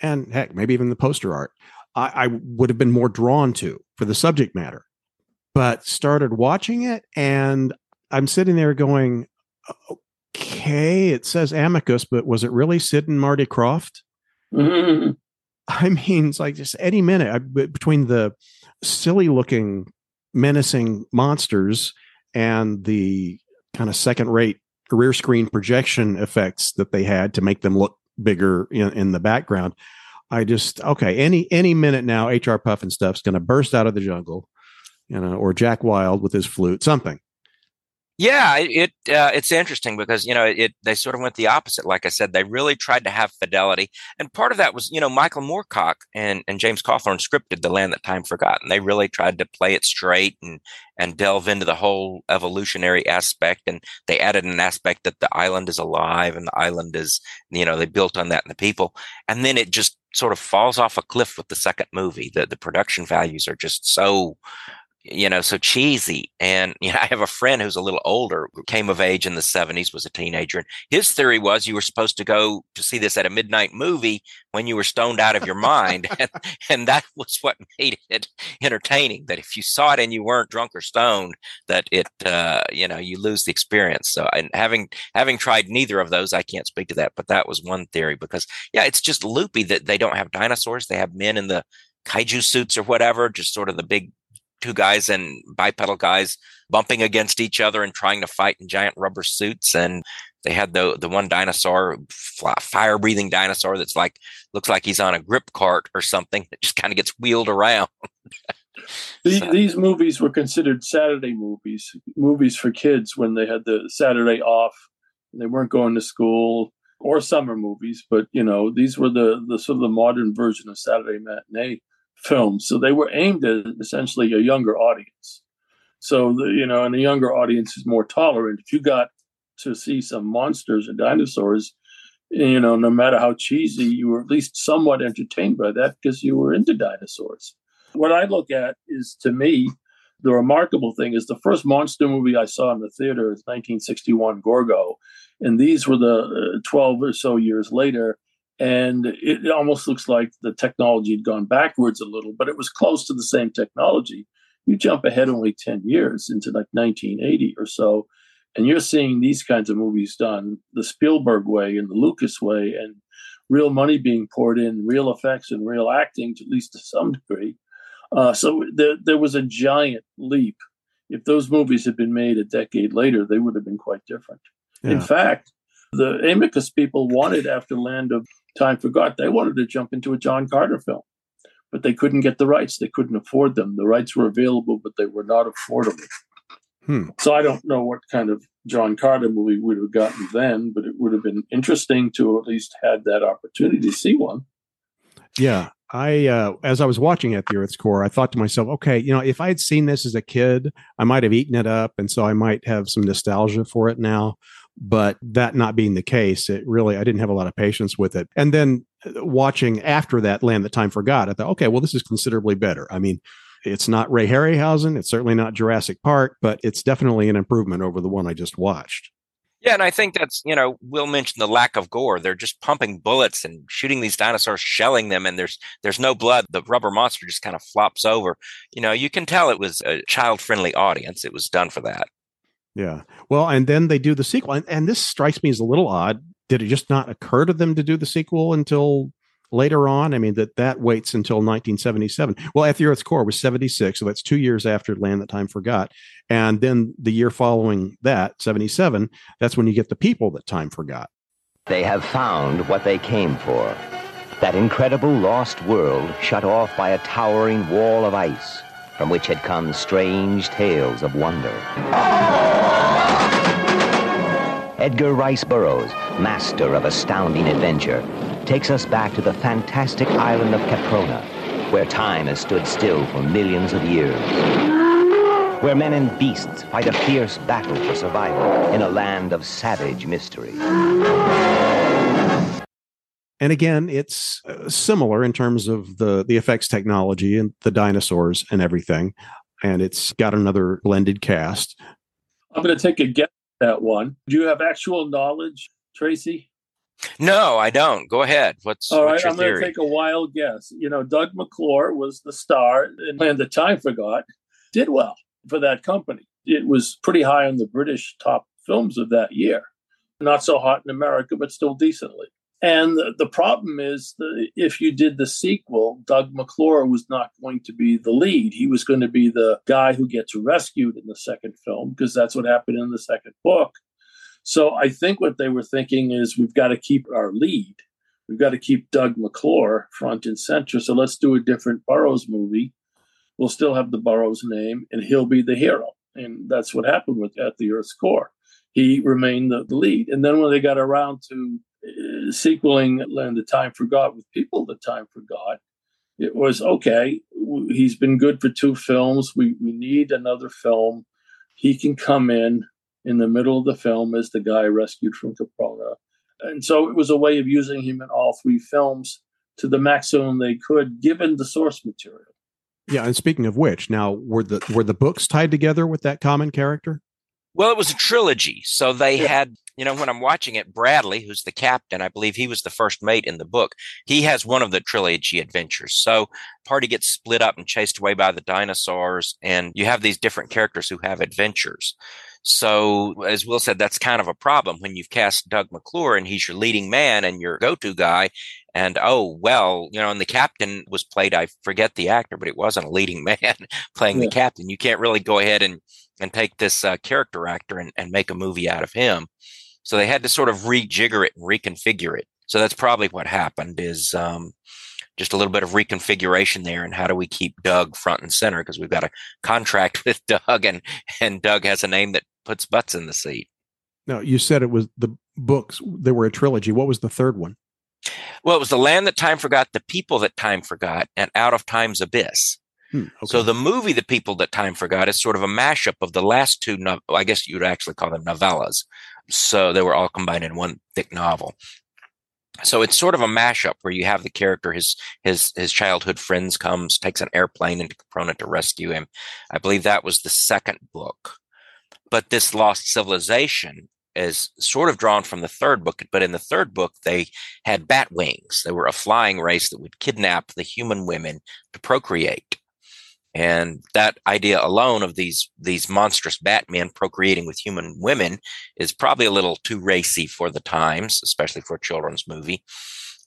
and heck, maybe even the poster art, I, I would have been more drawn to for the subject matter. But started watching it, and I'm sitting there going, okay, it says Amicus, but was it really Sid and Marty Krofft?
Mm-hmm.
I mean, it's like just any minute I, between the silly looking, menacing monsters and the kind of second rate rear screen projection effects that they had to make them look bigger in, in the background. I just okay, any any minute now, HR Pufnstuf's going to burst out of the jungle, you know, or Jack Wild with his flute, something.
Yeah, it uh, it's interesting because you know it they sort of went the opposite. Like I said, they really tried to have fidelity, and part of that was you know Michael Moorcock and and James Cawthorne scripted The Land That Time Forgot, and they really tried to play it straight and and delve into the whole evolutionary aspect, and they added an aspect that the island is alive and the island is you know they built on that and the people, and then it just sort of falls off a cliff with the second movie. The the production values are just so you know, so cheesy. And you know, I have a friend who's a little older, came of age in the 70s, was a teenager. And his theory was you were supposed to go to see this at a midnight movie when you were stoned out of your mind. and, and that was what made it entertaining. That if you saw it and you weren't drunk or stoned, that it, uh, you know, you lose the experience. So, and having having tried neither of those, I can't speak to that. But that was one theory because, yeah, it's just loopy that they don't have dinosaurs. They have men in the kaiju suits or whatever, just sort of the big two guys and bipedal guys bumping against each other and trying to fight in giant rubber suits and they had the the one dinosaur fire breathing dinosaur that's like looks like he's on a grip cart or something that just kind of gets wheeled around
these, so. these movies were considered saturday movies movies for kids when they had the saturday off they weren't going to school or summer movies but you know these were the the sort of the modern version of saturday matinee films. So they were aimed at essentially a younger audience. So, the, you know, and a younger audience is more tolerant. If you got to see some monsters or dinosaurs, you know, no matter how cheesy, you were at least somewhat entertained by that because you were into dinosaurs. What I look at is, to me, the remarkable thing is the first monster movie I saw in the theater is 1961 Gorgo. And these were the uh, 12 or so years later and it almost looks like the technology had gone backwards a little, but it was close to the same technology. You jump ahead only 10 years into like 1980 or so, and you're seeing these kinds of movies done the Spielberg way and the Lucas way, and real money being poured in, real effects and real acting, to, at least to some degree. Uh, so there, there was a giant leap. If those movies had been made a decade later, they would have been quite different. Yeah. In fact, the Amicus people wanted, after Land of Time Forgot, they wanted to jump into a John Carter film, but they couldn't get the rights. They couldn't afford them. The rights were available, but they were not affordable. Hmm. So I don't know what kind of John Carter movie we would have gotten then, but it would have been interesting to at least had that opportunity to see one.
Yeah, I uh, as I was watching at the Earth's core, I thought to myself, okay, you know, if I had seen this as a kid, I might have eaten it up, and so I might have some nostalgia for it now but that not being the case it really i didn't have a lot of patience with it and then uh, watching after that land that time forgot i thought okay well this is considerably better i mean it's not ray harryhausen it's certainly not jurassic park but it's definitely an improvement over the one i just watched
yeah, and I think that's you know Will mentioned the lack of gore. They're just pumping bullets and shooting these dinosaurs, shelling them, and there's there's no blood. The rubber monster just kind of flops over. You know, you can tell it was a child friendly audience. It was done for that.
Yeah. Well, and then they do the sequel. And, and this strikes me as a little odd. Did it just not occur to them to do the sequel until later on? I mean, that that waits until 1977. Well, At the Earth's Core was 76. So that's two years after Land That Time Forgot. And then the year following that, 77, that's when you get the people that time forgot.
They have found what they came for. That incredible lost world shut off by a towering wall of ice from which had come strange tales of wonder. Edgar Rice Burroughs, master of astounding adventure, takes us back to the fantastic island of Caprona, where time has stood still for millions of years. Where men and beasts fight a fierce battle for survival in a land of savage mystery.
And again, it's uh, similar in terms of the the effects technology and the dinosaurs and everything. And it's got another blended cast.
I'm going to take a guess at that one. Do you have actual knowledge, Tracy?
No, I don't. Go ahead. What's,
All right,
what's your
I'm going to take a wild guess. You know, Doug McClure was the star, and Land of Time Forgot did well for that company. It was pretty high on the British top films of that year. Not so hot in America, but still decently. And the, the problem is that if you did the sequel, Doug McClure was not going to be the lead. He was going to be the guy who gets rescued in the second film, because that's what happened in the second book. So I think what they were thinking is we've got to keep our lead. We've got to keep Doug McClure front and center. So let's do a different Burroughs movie. We'll still have the Burroughs name, and he'll be the hero. And that's what happened with At the Earth's Core. He remained the, the lead. And then when they got around to sequeling Land of Time Forgot with People the Time Forgot, it was okay. He's been good for two films. We we need another film. He can come in in the middle of the film as the guy rescued from Caprona, and so it was a way of using him in all three films to the maximum they could, given the source material.
Yeah, and speaking of which, now were the were the books tied together with that common character?
Well, it was a trilogy. So they had, you know, when I'm watching it, Bradley, who's the captain, I believe he was the first mate in the book. He has one of the trilogy adventures. So party gets split up and chased away by the dinosaurs, and you have these different characters who have adventures. So, as Will said, that's kind of a problem when you've cast Doug McClure and he's your leading man and your go-to guy. And oh well, you know, and the captain was played. I forget the actor, but it wasn't a leading man playing the captain. You can't really go ahead and and take this uh, character actor and, and make a movie out of him. So they had to sort of rejigger it and reconfigure it. So that's probably what happened is um, just a little bit of reconfiguration there. And how do we keep Doug front and center? Because we've got a contract with Doug and, and Doug has a name that puts butts in the seat.
Now you said it was the books. They were a trilogy. What was the third one?
Well, it was The Land That Time Forgot, The People That Time Forgot, and Out of Time's Abyss.
Hmm,
So the movie The People That Time Forgot is sort of a mashup of the last two, no- I guess you'd actually call them novellas. So they were all combined in one thick novel. So it's sort of a mashup where you have the character, his his his childhood friends comes, takes an airplane into Caprona to rescue him. I believe that was the second book. But this lost civilization is sort of drawn from the third book. But in the third book, they had bat wings. They were a flying race that would kidnap the human women to procreate. And that idea alone of these these monstrous Batmen procreating with human women is probably a little too racy for the times, especially for a children's movie.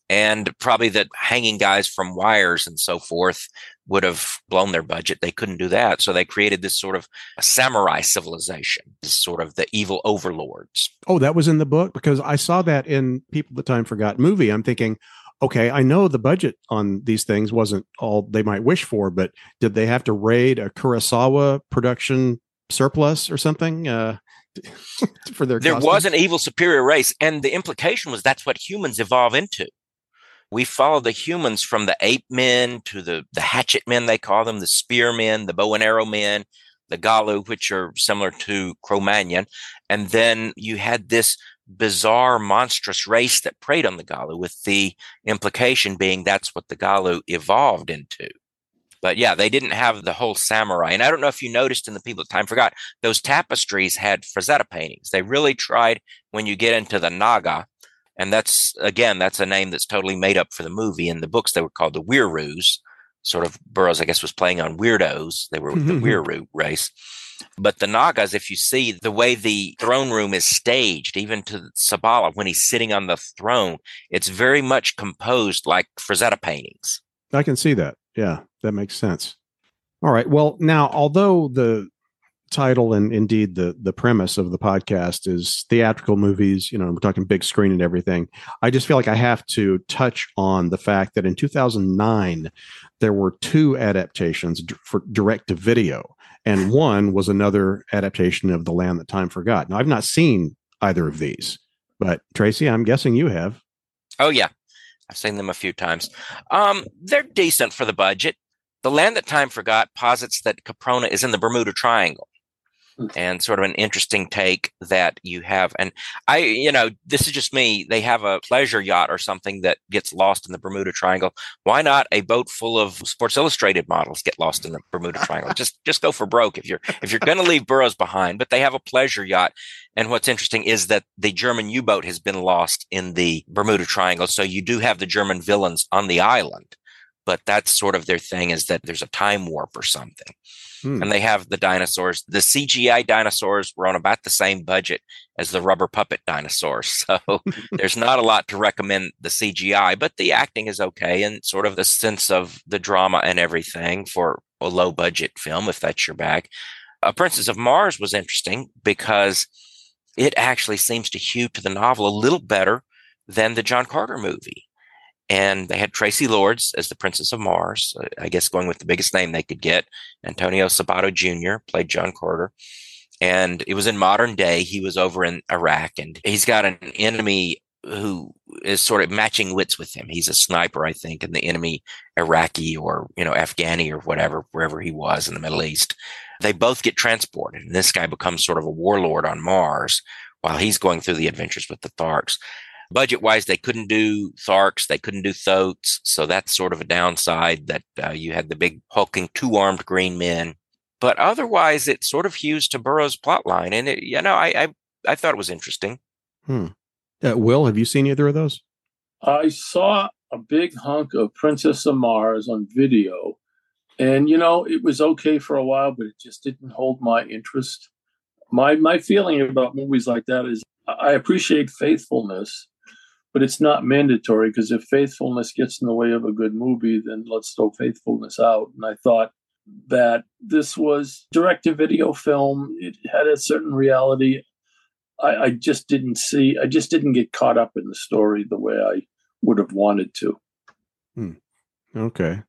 And probably that hanging guys from wires and so forth would have blown their budget. They couldn't do that. So they created this sort of samurai civilization, sort of the evil overlords.
Oh, that was in the book because I saw that in People the Time Forgot movie. I'm thinking, okay, I know the budget on these things wasn't all they might wish for, but did they have to raid a Kurosawa production surplus or something uh, for their?
there
costumes?
was an evil superior race and the implication was that's what humans evolve into we follow the humans from the ape men to the the hatchet men they call them the spear men the bow and arrow men the galu which are similar to cro-magnon and then you had this bizarre monstrous race that preyed on the galu with the implication being that's what the galu evolved into but yeah, they didn't have the whole samurai. And I don't know if you noticed in the people time forgot, those tapestries had Frazetta paintings. They really tried when you get into the Naga, and that's again, that's a name that's totally made up for the movie. In the books, they were called the Wieroos. Sort of Burroughs, I guess, was playing on weirdos. They were the mm-hmm. Wieroo race. But the Nagas, if you see the way the throne room is staged, even to Sabala when he's sitting on the throne, it's very much composed like Frazetta paintings.
I can see that. Yeah, that makes sense. All right. Well, now, although the title and indeed the the premise of the podcast is theatrical movies. You know, we're talking big screen and everything. I just feel like I have to touch on the fact that in 2009 there were two adaptations for direct to video, and one was another adaptation of The Land That Time Forgot. Now, I've not seen either of these, but Tracy, I'm guessing you have.
Oh yeah, I've seen them a few times. Um, they're decent for the budget. The Land That Time Forgot posits that Caprona is in the Bermuda Triangle Mm. and sort of an interesting take that you have. And I, you know, this is just me. They have a pleasure yacht or something that gets lost in the Bermuda Triangle. Why not a boat full of Sports Illustrated models get lost in the Bermuda Triangle? just, just go for broke if you're if you're going to leave Burroughs behind. But they have a pleasure yacht. And what's interesting is that the German U-boat has been lost in the Bermuda Triangle. So you do have the German villains on the island but that's sort of their thing is that there's a time warp or something. Hmm. And they have the dinosaurs. The CGI dinosaurs were on about the same budget as the rubber puppet dinosaurs. So there's not a lot to recommend the CGI, but the acting is okay and sort of the sense of the drama and everything for a low budget film, if that's your bag. A Princess of Mars was interesting because it actually seems to hew to the novel a little better than the John Carter movie and they had Traci Lords as the Princess of Mars. Uh, I guess going with the biggest name they could get. Antonio Sabato Jr. played John Carter, and it was in modern day. He was over in Iraq, and he's got an enemy who is sort of matching wits with him. He's a sniper, I think, and the enemy Iraqi or you know Afghani or whatever, wherever he was in the Middle East. They both get transported, and this guy becomes sort of a warlord on Mars while he's going through the adventures with the Tharks budget wise, they couldn't do Tharks, they couldn't do Thoats. So that's sort of a downside that uh, you had the big hulking two armed green men. But otherwise, it sort of hews to Burroughs' plot line. And, it, you know, I, I, I thought it was interesting.
Hmm. Uh, Will, have you seen either of those?
I saw a big hunk of Princess of Mars on video. And, you know, it was okay for a while, but it just didn't hold my interest. My, my feeling about movies like that is I appreciate faithfulness, but it's not mandatory because if faithfulness gets in the way of a good movie, then let's throw faithfulness out. And I thought that this was direct to video film. It had a certain reality. I, I, just didn't see, I just didn't get caught up in the story the way I would have wanted to.
Hmm. Okay.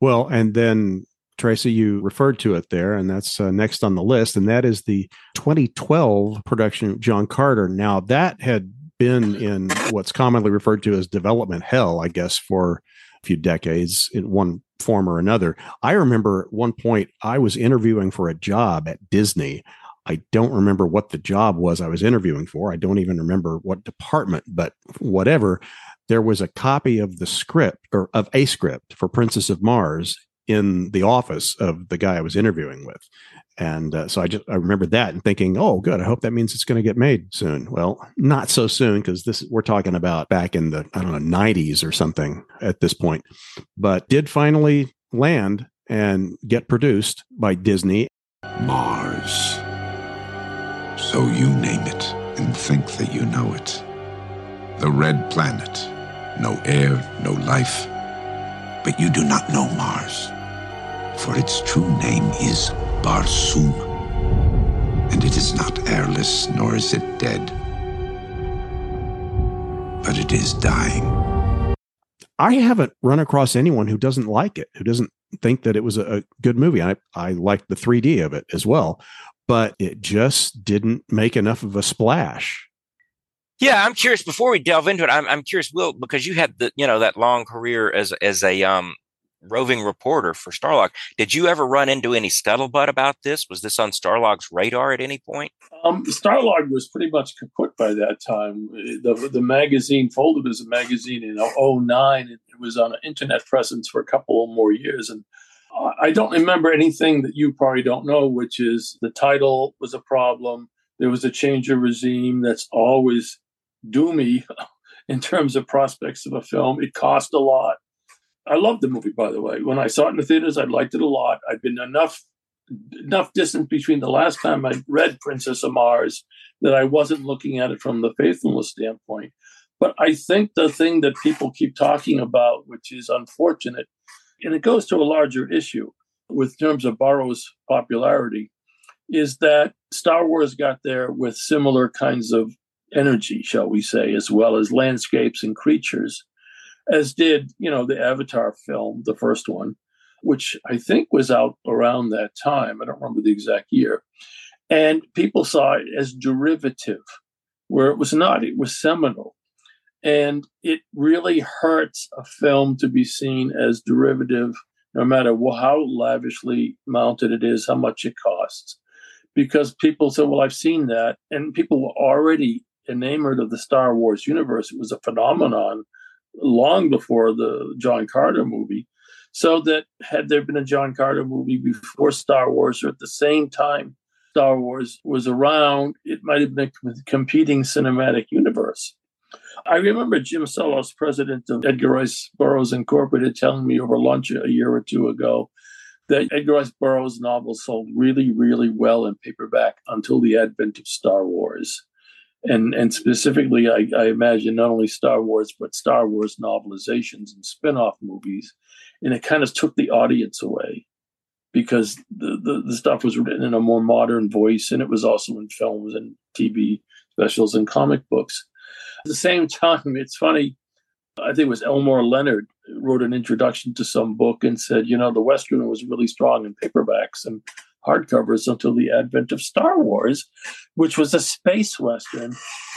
Well, and then Tracy, you referred to it there, and that's uh, next on the list, and that is the 2012 production John Carter. Now, that had been in what's commonly referred to as development hell, I guess, for a few decades in one form or another. I remember at one point I was interviewing for a job at Disney. I don't remember what the job was I was interviewing for. I don't even remember what department, but whatever. There was a copy of the script or of a script for Princess of Mars in the office of the guy I was interviewing with. And uh, so I just I remember that and thinking, oh, good. I hope that means it's going to get made soon. Well, not so soon because this we're talking about back in the I don't know 90s or something at this point, but did finally land and get produced by Disney.
Mars. So you name it and think that you know it. The red planet. No air, no life. But you do not know Mars. For its true name is Barsoom. And it is not airless, nor is it dead. But it is dying.
I haven't run across anyone who doesn't like it, who doesn't think that it was a, a good movie. I, I liked the 3D of it as well, but it just didn't make enough of a splash.
Yeah, I'm curious. Before we delve into it, I'm, I'm curious, Will, because you had the you know that long career as as a um roving reporter for Starlog. Did you ever run into any scuttlebutt about this? Was this on Starlog's radar at any point?
Um, Starlog was pretty much kaput by that time. The, the magazine folded as a magazine in 09. It was on an internet presence for a couple more years. And I don't remember anything that you probably don't know, which is the title was a problem. There was a change of regime that's always doomy in terms of prospects of a film. It cost a lot I loved the movie, by the way. When I saw it in the theaters, I liked it a lot. I'd been enough enough distance between the last time I read Princess of Mars that I wasn't looking at it from the faithfulness standpoint. But I think the thing that people keep talking about, which is unfortunate, and it goes to a larger issue with terms of Burroughs' popularity, is that Star Wars got there with similar kinds of energy, shall we say, as well as landscapes and creatures, as did, you know, the Avatar film, the first one, which I think was out around that time. I don't remember the exact year. And people saw it as derivative, where it was not, it was seminal. And it really hurts a film to be seen as derivative, no matter how lavishly mounted it is, how much it costs. Because people say, well, I've seen that. And people were already enamored of the Star Wars universe. It was a phenomenon long before the John Carter movie. So that had there been a John Carter movie before Star Wars or at the same time Star Wars was around, it might have been a competing cinematic universe. I remember Jim Sullos, president of Edgar Rice Burroughs Incorporated, telling me over lunch a year or two ago that Edgar Rice Burroughs novels sold really, really well in paperback until the advent of Star Wars. And, and specifically, I, I imagine not only Star Wars, but Star Wars novelizations and spin off movies. And it kind of took the audience away because the, the, the, stuff was written in a more modern voice and it was also in films and TV specials and comic books. At the same time, it's funny, I think it was Elmore Leonard wrote an introduction to some book and said, you know, the Western was really strong in paperbacks and hardcovers until the advent of Star Wars, which was a space Western.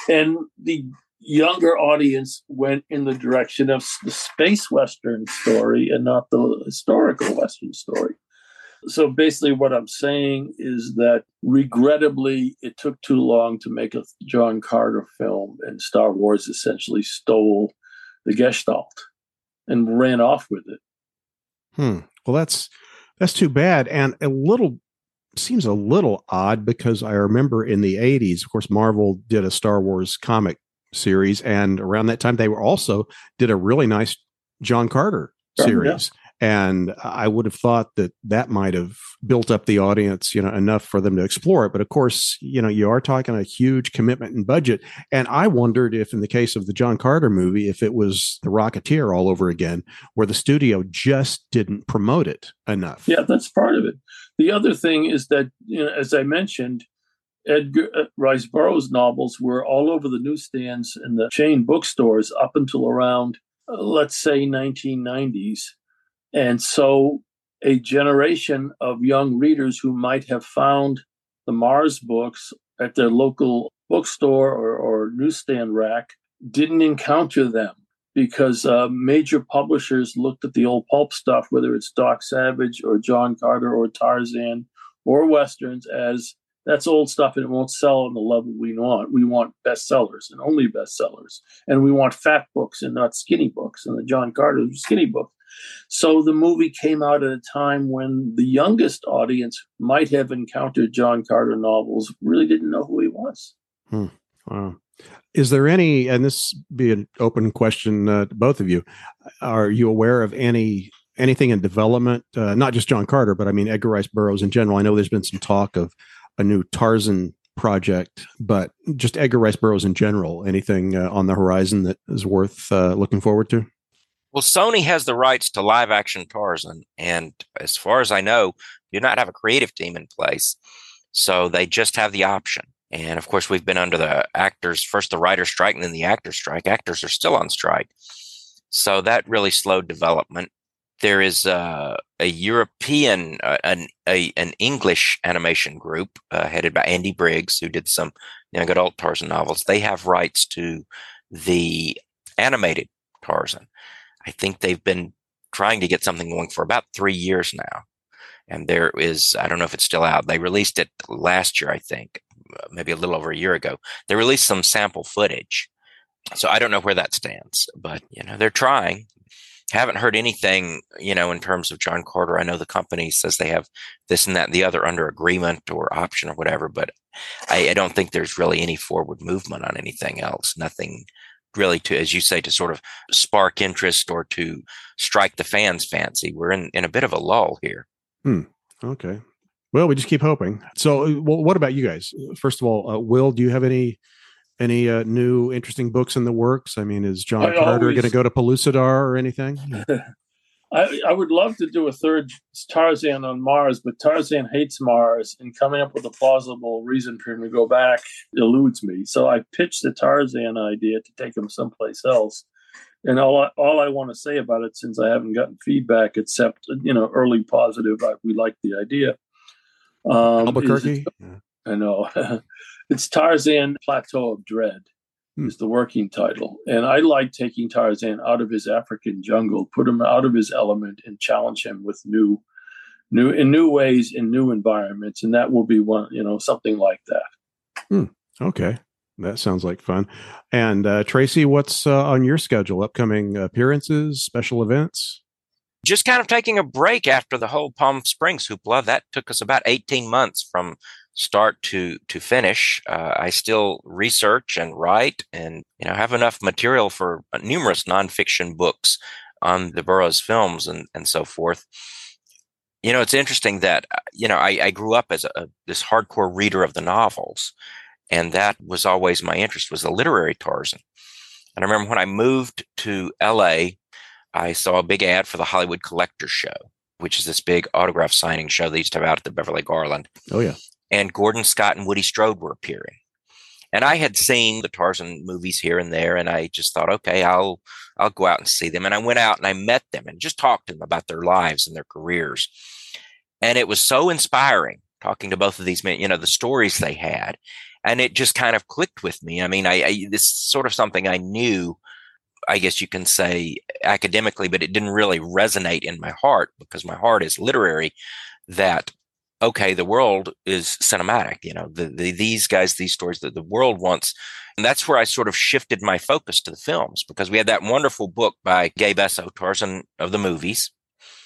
And the younger audience went in the direction of the space Western story and not the historical Western story. So basically, what I'm saying is that regrettably, it took too long to make a John Carter film, and Star Wars essentially stole the Gestalt and ran off with it.
Hmm. Well, that's that's too bad, and a little seems a little odd because I remember in the 80s, of course, Marvel did a Star Wars comic series, and around that time, they were also did a really nice John Carter series. And I would have thought that that might have built up the audience, you know, enough for them to explore it. But of course, you know, you are talking a huge commitment and budget. And I wondered if, in the case of the John Carter movie, if it was The Rocketeer all over again, where the studio just didn't promote it enough.
Yeah, that's part of it. The other thing is that, you know, as I mentioned, Edgar uh, Rice Burroughs novels were all over the newsstands and the chain bookstores up until around, uh, let's say, 1990s and so a generation of young readers who might have found the Mars books at their local bookstore or, or newsstand rack didn't encounter them because uh, major publishers looked at the old pulp stuff, whether it's Doc Savage or John Carter or Tarzan or Westerns, as that's old stuff and it won't sell on the level we want. We want bestsellers and only bestsellers. And we want fat books and not skinny books. And the John Carter skinny book so the movie came out at a time when the youngest audience might have encountered John Carter novels, really didn't know who he was.
Hmm. Wow. Is there any, and this be an open question uh, to both of you, are you aware of any anything in development, uh, not just John Carter, but I mean Edgar Rice Burroughs in general? I know there's been some talk of a new Tarzan project, but just Edgar Rice Burroughs in general. Anything uh, on the horizon that is worth uh, looking forward to?
Well, Sony has the rights to live action Tarzan. And as far as I know, do not have a creative team in place. So they just have the option. And of course, we've been under the actors, first the writer strike and then the actor strike. Actors are still on strike. So that really slowed development. There is uh, a European, uh, an, a, an English animation group uh, headed by Andy Briggs, who did some young adult Tarzan novels. They have rights to the animated Tarzan. I think they've been trying to get something going for about three years now. And there is, I don't know if it's still out. They released it last year, I think, maybe a little over a year ago. They released some sample footage. So I don't know where that stands, but you know, they're trying. Haven't heard anything, you know, in terms of John Carter. I know the company says they have this and that and the other under agreement or option or whatever, but I, I don't think there's really any forward movement on anything else. Nothing really to, as you say, to sort of spark interest or to strike the fans' fancy. We're in, in a bit of a lull here.
Hmm. Okay. Well, we just keep hoping. So, uh, well, what about you guys? First of all, uh, Will, do you have any any uh, new interesting books in the works? I mean, is John I Carter going to go to Pellucidar or anything?
I, I would love to do a third Tarzan on Mars, but Tarzan hates Mars, and coming up with a plausible reason for him to go back eludes me. So I pitched the Tarzan idea to take him someplace else. And all I, all I want to say about it, since I haven't gotten feedback except you know early positive, I, we like the idea.
Um, Albuquerque.
I know. it's Tarzan Plateau of Dread. Is the working title. And I like taking Tarzan out of his African jungle, put him out of his element and challenge him with new new in new ways in new environments. And that will be one, you know, something like that.
Hmm. Okay. That sounds like fun. And uh, Tracy, what's uh, on your schedule? Upcoming appearances, special events?
just kind of taking a break after the whole Palm Springs hoopla. That took us about 18 months from start to to finish. Uh, I still research and write, and you know have enough material for numerous nonfiction books on the Burroughs films and and so forth. You know, it's interesting that uh, you know I, I grew up as a, this hardcore reader of the novels, and that was always my interest was the literary Tarzan. And I remember when I moved to L.A. I saw a big ad for the Hollywood Collector Show, which is this big autograph signing show they used to have out at the Beverly Garland.
Oh yeah
and Gordon Scott and Woody Strode were appearing. And I had seen the Tarzan movies here and there, and I just thought, okay, I'll I'll go out and see them. And I went out and I met them and just talked to them about their lives and their careers. And it was so inspiring talking to both of these men, you know, the stories they had. And it just kind of clicked with me. I mean, I, I this sort of something I knew, I guess you can say academically, but it didn't really resonate in my heart because my heart is literary that okay, the world is cinematic. You know, the, the, these guys, these stories that the world wants. And that's where I sort of shifted my focus to the films because we had that wonderful book by Gabe Essoe, Tarzan of the movies.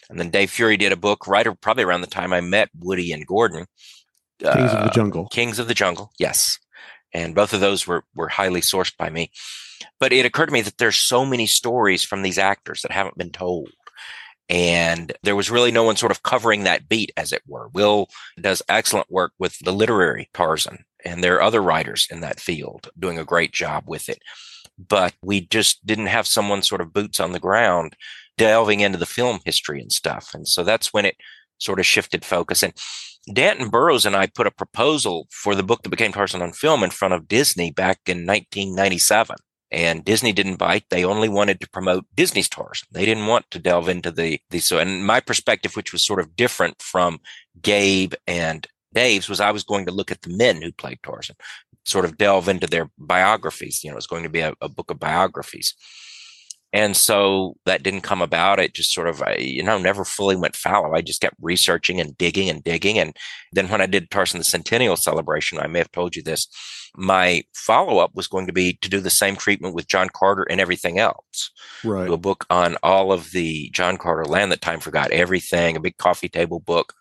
And then Dave Fury did a book right probably around the time I met Woody and Gordon.
Kings uh, of the uh, Jungle.
Kings of the Jungle, yes. And both of those were were highly sourced by me. But it occurred to me that there's so many stories from these actors that haven't been told and there was really no one sort of covering that beat, as it were. Will does excellent work with the literary Tarzan, and there are other writers in that field doing a great job with it. But we just didn't have someone sort of boots on the ground delving into the film history and stuff. And so that's when it sort of shifted focus. And Danton Burroughs and I put a proposal for the book that became Tarzan on film in front of Disney back in 1997 and Disney didn't bite. They only wanted to promote Disney stars. They didn't want to delve into the, the, so, and my perspective, which was sort of different from Gabe and Dave's was I was going to look at the men who played Tarzan, sort of delve into their biographies. You know, it's going to be a, a book of biographies. And so that didn't come about. It just sort of, you know, never fully went fallow. I just kept researching and digging and digging. And then when I did Tarzan the Centennial Celebration, I may have told you this, my follow up was going to be to do the same treatment with John Carter and everything else.
Right.
Do a book on all of the John Carter land that time forgot everything, a big coffee table book.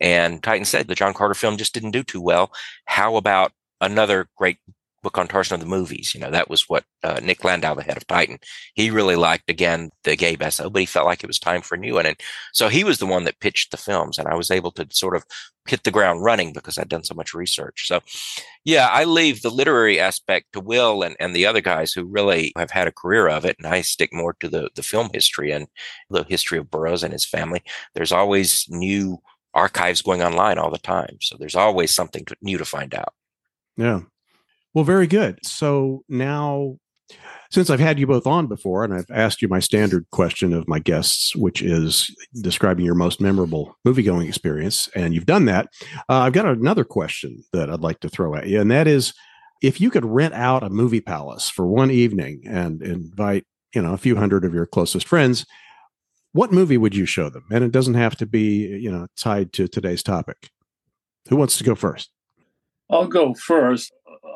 And Titan said the John Carter film just didn't do too well. How about another great book on Tarzan of the movies. You know, that was what uh, Nick Landau, the head of Titan, he really liked again the Gabe Essoe, but he felt like it was time for a new one. And so he was the one that pitched the films, and I was able to sort of hit the ground running because I'd done so much research. So, yeah, I leave the literary aspect to Will and, and the other guys who really have had a career of it, and I stick more to the the film history and the history of Burroughs and his family. There's always new archives going online all the time, so there's always something to, new to find out.
Yeah, well, very good. So now, since I've had you both on before, and I've asked you my standard question of my guests, which is describing your most memorable movie going experience, and you've done that, uh, I've got another question that I'd like to throw at you, and that is if you could rent out a movie palace for one evening and invite, you know, a few hundred of your closest friends, what movie would you show them? And it doesn't have to be, you know, tied to today's topic. Who wants to go first?
I'll go first.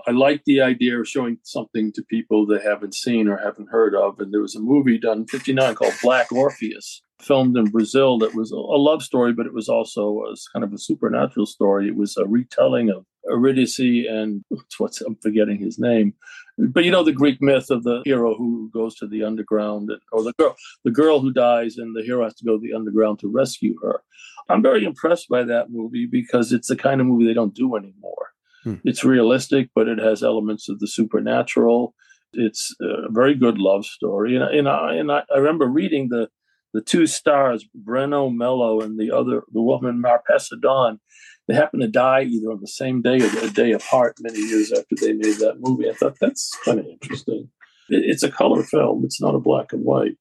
I like the idea of showing something to people they haven't seen or haven't heard of. And there was a movie done in 59 called Black Orpheus, filmed in Brazil that was a love story, but it was also uh, was kind of a supernatural story. It was a retelling of Eurydice and what's I'm forgetting his name. But you know the Greek myth of the hero who goes to the underground, or the girl, the girl who dies, and the hero has to go to the underground to rescue her. I'm very impressed by that movie because it's the kind of movie they don't do anymore. Hmm. It's realistic, but it has elements of the supernatural. It's a very good love story, and, and, I, and I, I remember reading the the two stars, Breno Mello and the other, the woman Marpessa Dawn, they happened to die either on the same day or a day apart many years after they made that movie. I thought that's kind of interesting. It's a color film, it's not a black and white.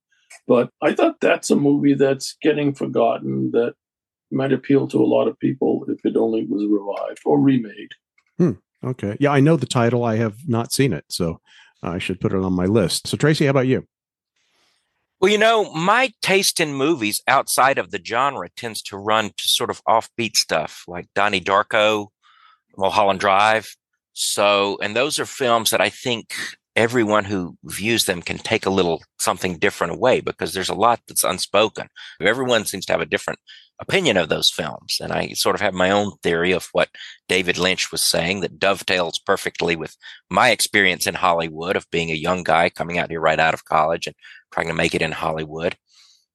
But I thought that's a movie that's getting forgotten that might appeal to a lot of people if it only was revived or remade.
Hmm. Okay. Yeah, I know the title. I have not seen it, so I should put it on my list. So, Tracy, how about you?
Well, you know, my taste in movies outside of the genre tends to run to sort of offbeat stuff like Donnie Darko, Mulholland Drive. So, and those are films that I think everyone who views them can take a little something different away because there's a lot that's unspoken. Everyone seems to have a different opinion of those films. And I sort of have my own theory of what David Lynch was saying that dovetails perfectly with my experience in Hollywood of being a young guy coming out here right out of college and trying to make it in Hollywood.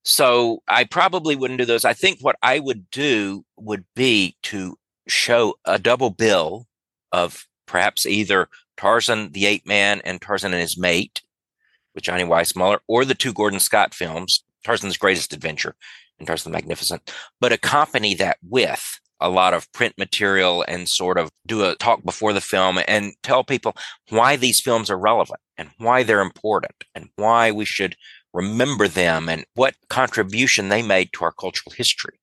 So I probably wouldn't do those. I think what I would do would be to show a double bill of perhaps either Tarzan the Ape Man and Tarzan and His Mate with Johnny Weissmuller, or the two Gordon Scott films, Tarzan's Greatest Adventure and Tarzan the Magnificent, but accompany that with a lot of print material and sort of do a talk before the film and tell people why these films are relevant and why they're important and why we should remember them and what contribution they made to our cultural history.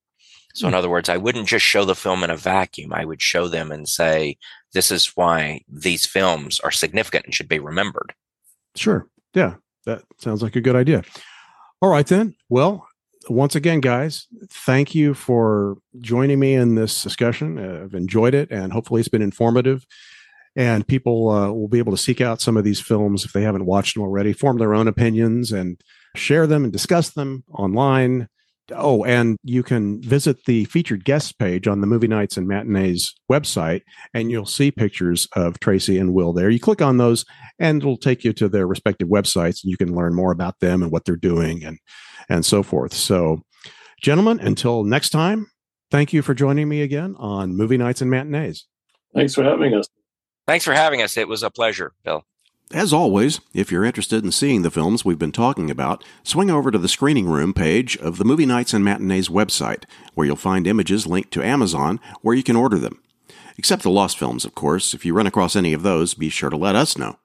So, in other words, I wouldn't just show the film in a vacuum. I would show them and say, this is why these films are significant and should be remembered.
Sure. Yeah. That sounds like a good idea. All right, then. Well, once again, guys, thank you for joining me in this discussion. Uh, I've enjoyed it, and hopefully, it's been informative. And people uh, will be able to seek out some of these films if they haven't watched them already, form their own opinions, and share them and discuss them online. Oh, and you can visit the featured guests page on the Movie Nights and Matinees website, and you'll see pictures of Tracy and Will there. You click on those, and it'll take you to their respective websites, and you can learn more about them and what they're doing and and so forth. So, gentlemen, until next time, thank you for joining me again on Movie Nights and Matinees.
Thanks for having us.
Thanks for having us. It was a pleasure, Bill.
As always, if you're interested in seeing the films we've been talking about, swing over to the screening room page of the Movie Nights and Matinees website, where you'll find images linked to Amazon where you can order them. Except the lost films, of course. If you run across any of those, be sure to let us know.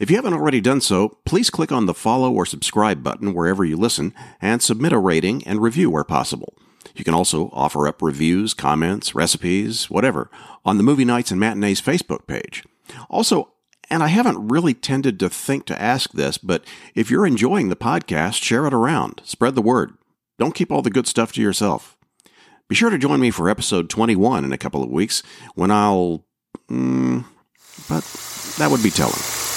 If you haven't already done so, please click on the follow or subscribe button wherever you listen and submit a rating and review where possible. You can also offer up reviews, comments, recipes, whatever, on the Movie Nights and Matinees Facebook page. Also, and I haven't really tended to think to ask this, but if you're enjoying the podcast, share it around. Spread the word. Don't keep all the good stuff to yourself. Be sure to join me for episode 21 in a couple of weeks when I'll. Mm, but that would be telling.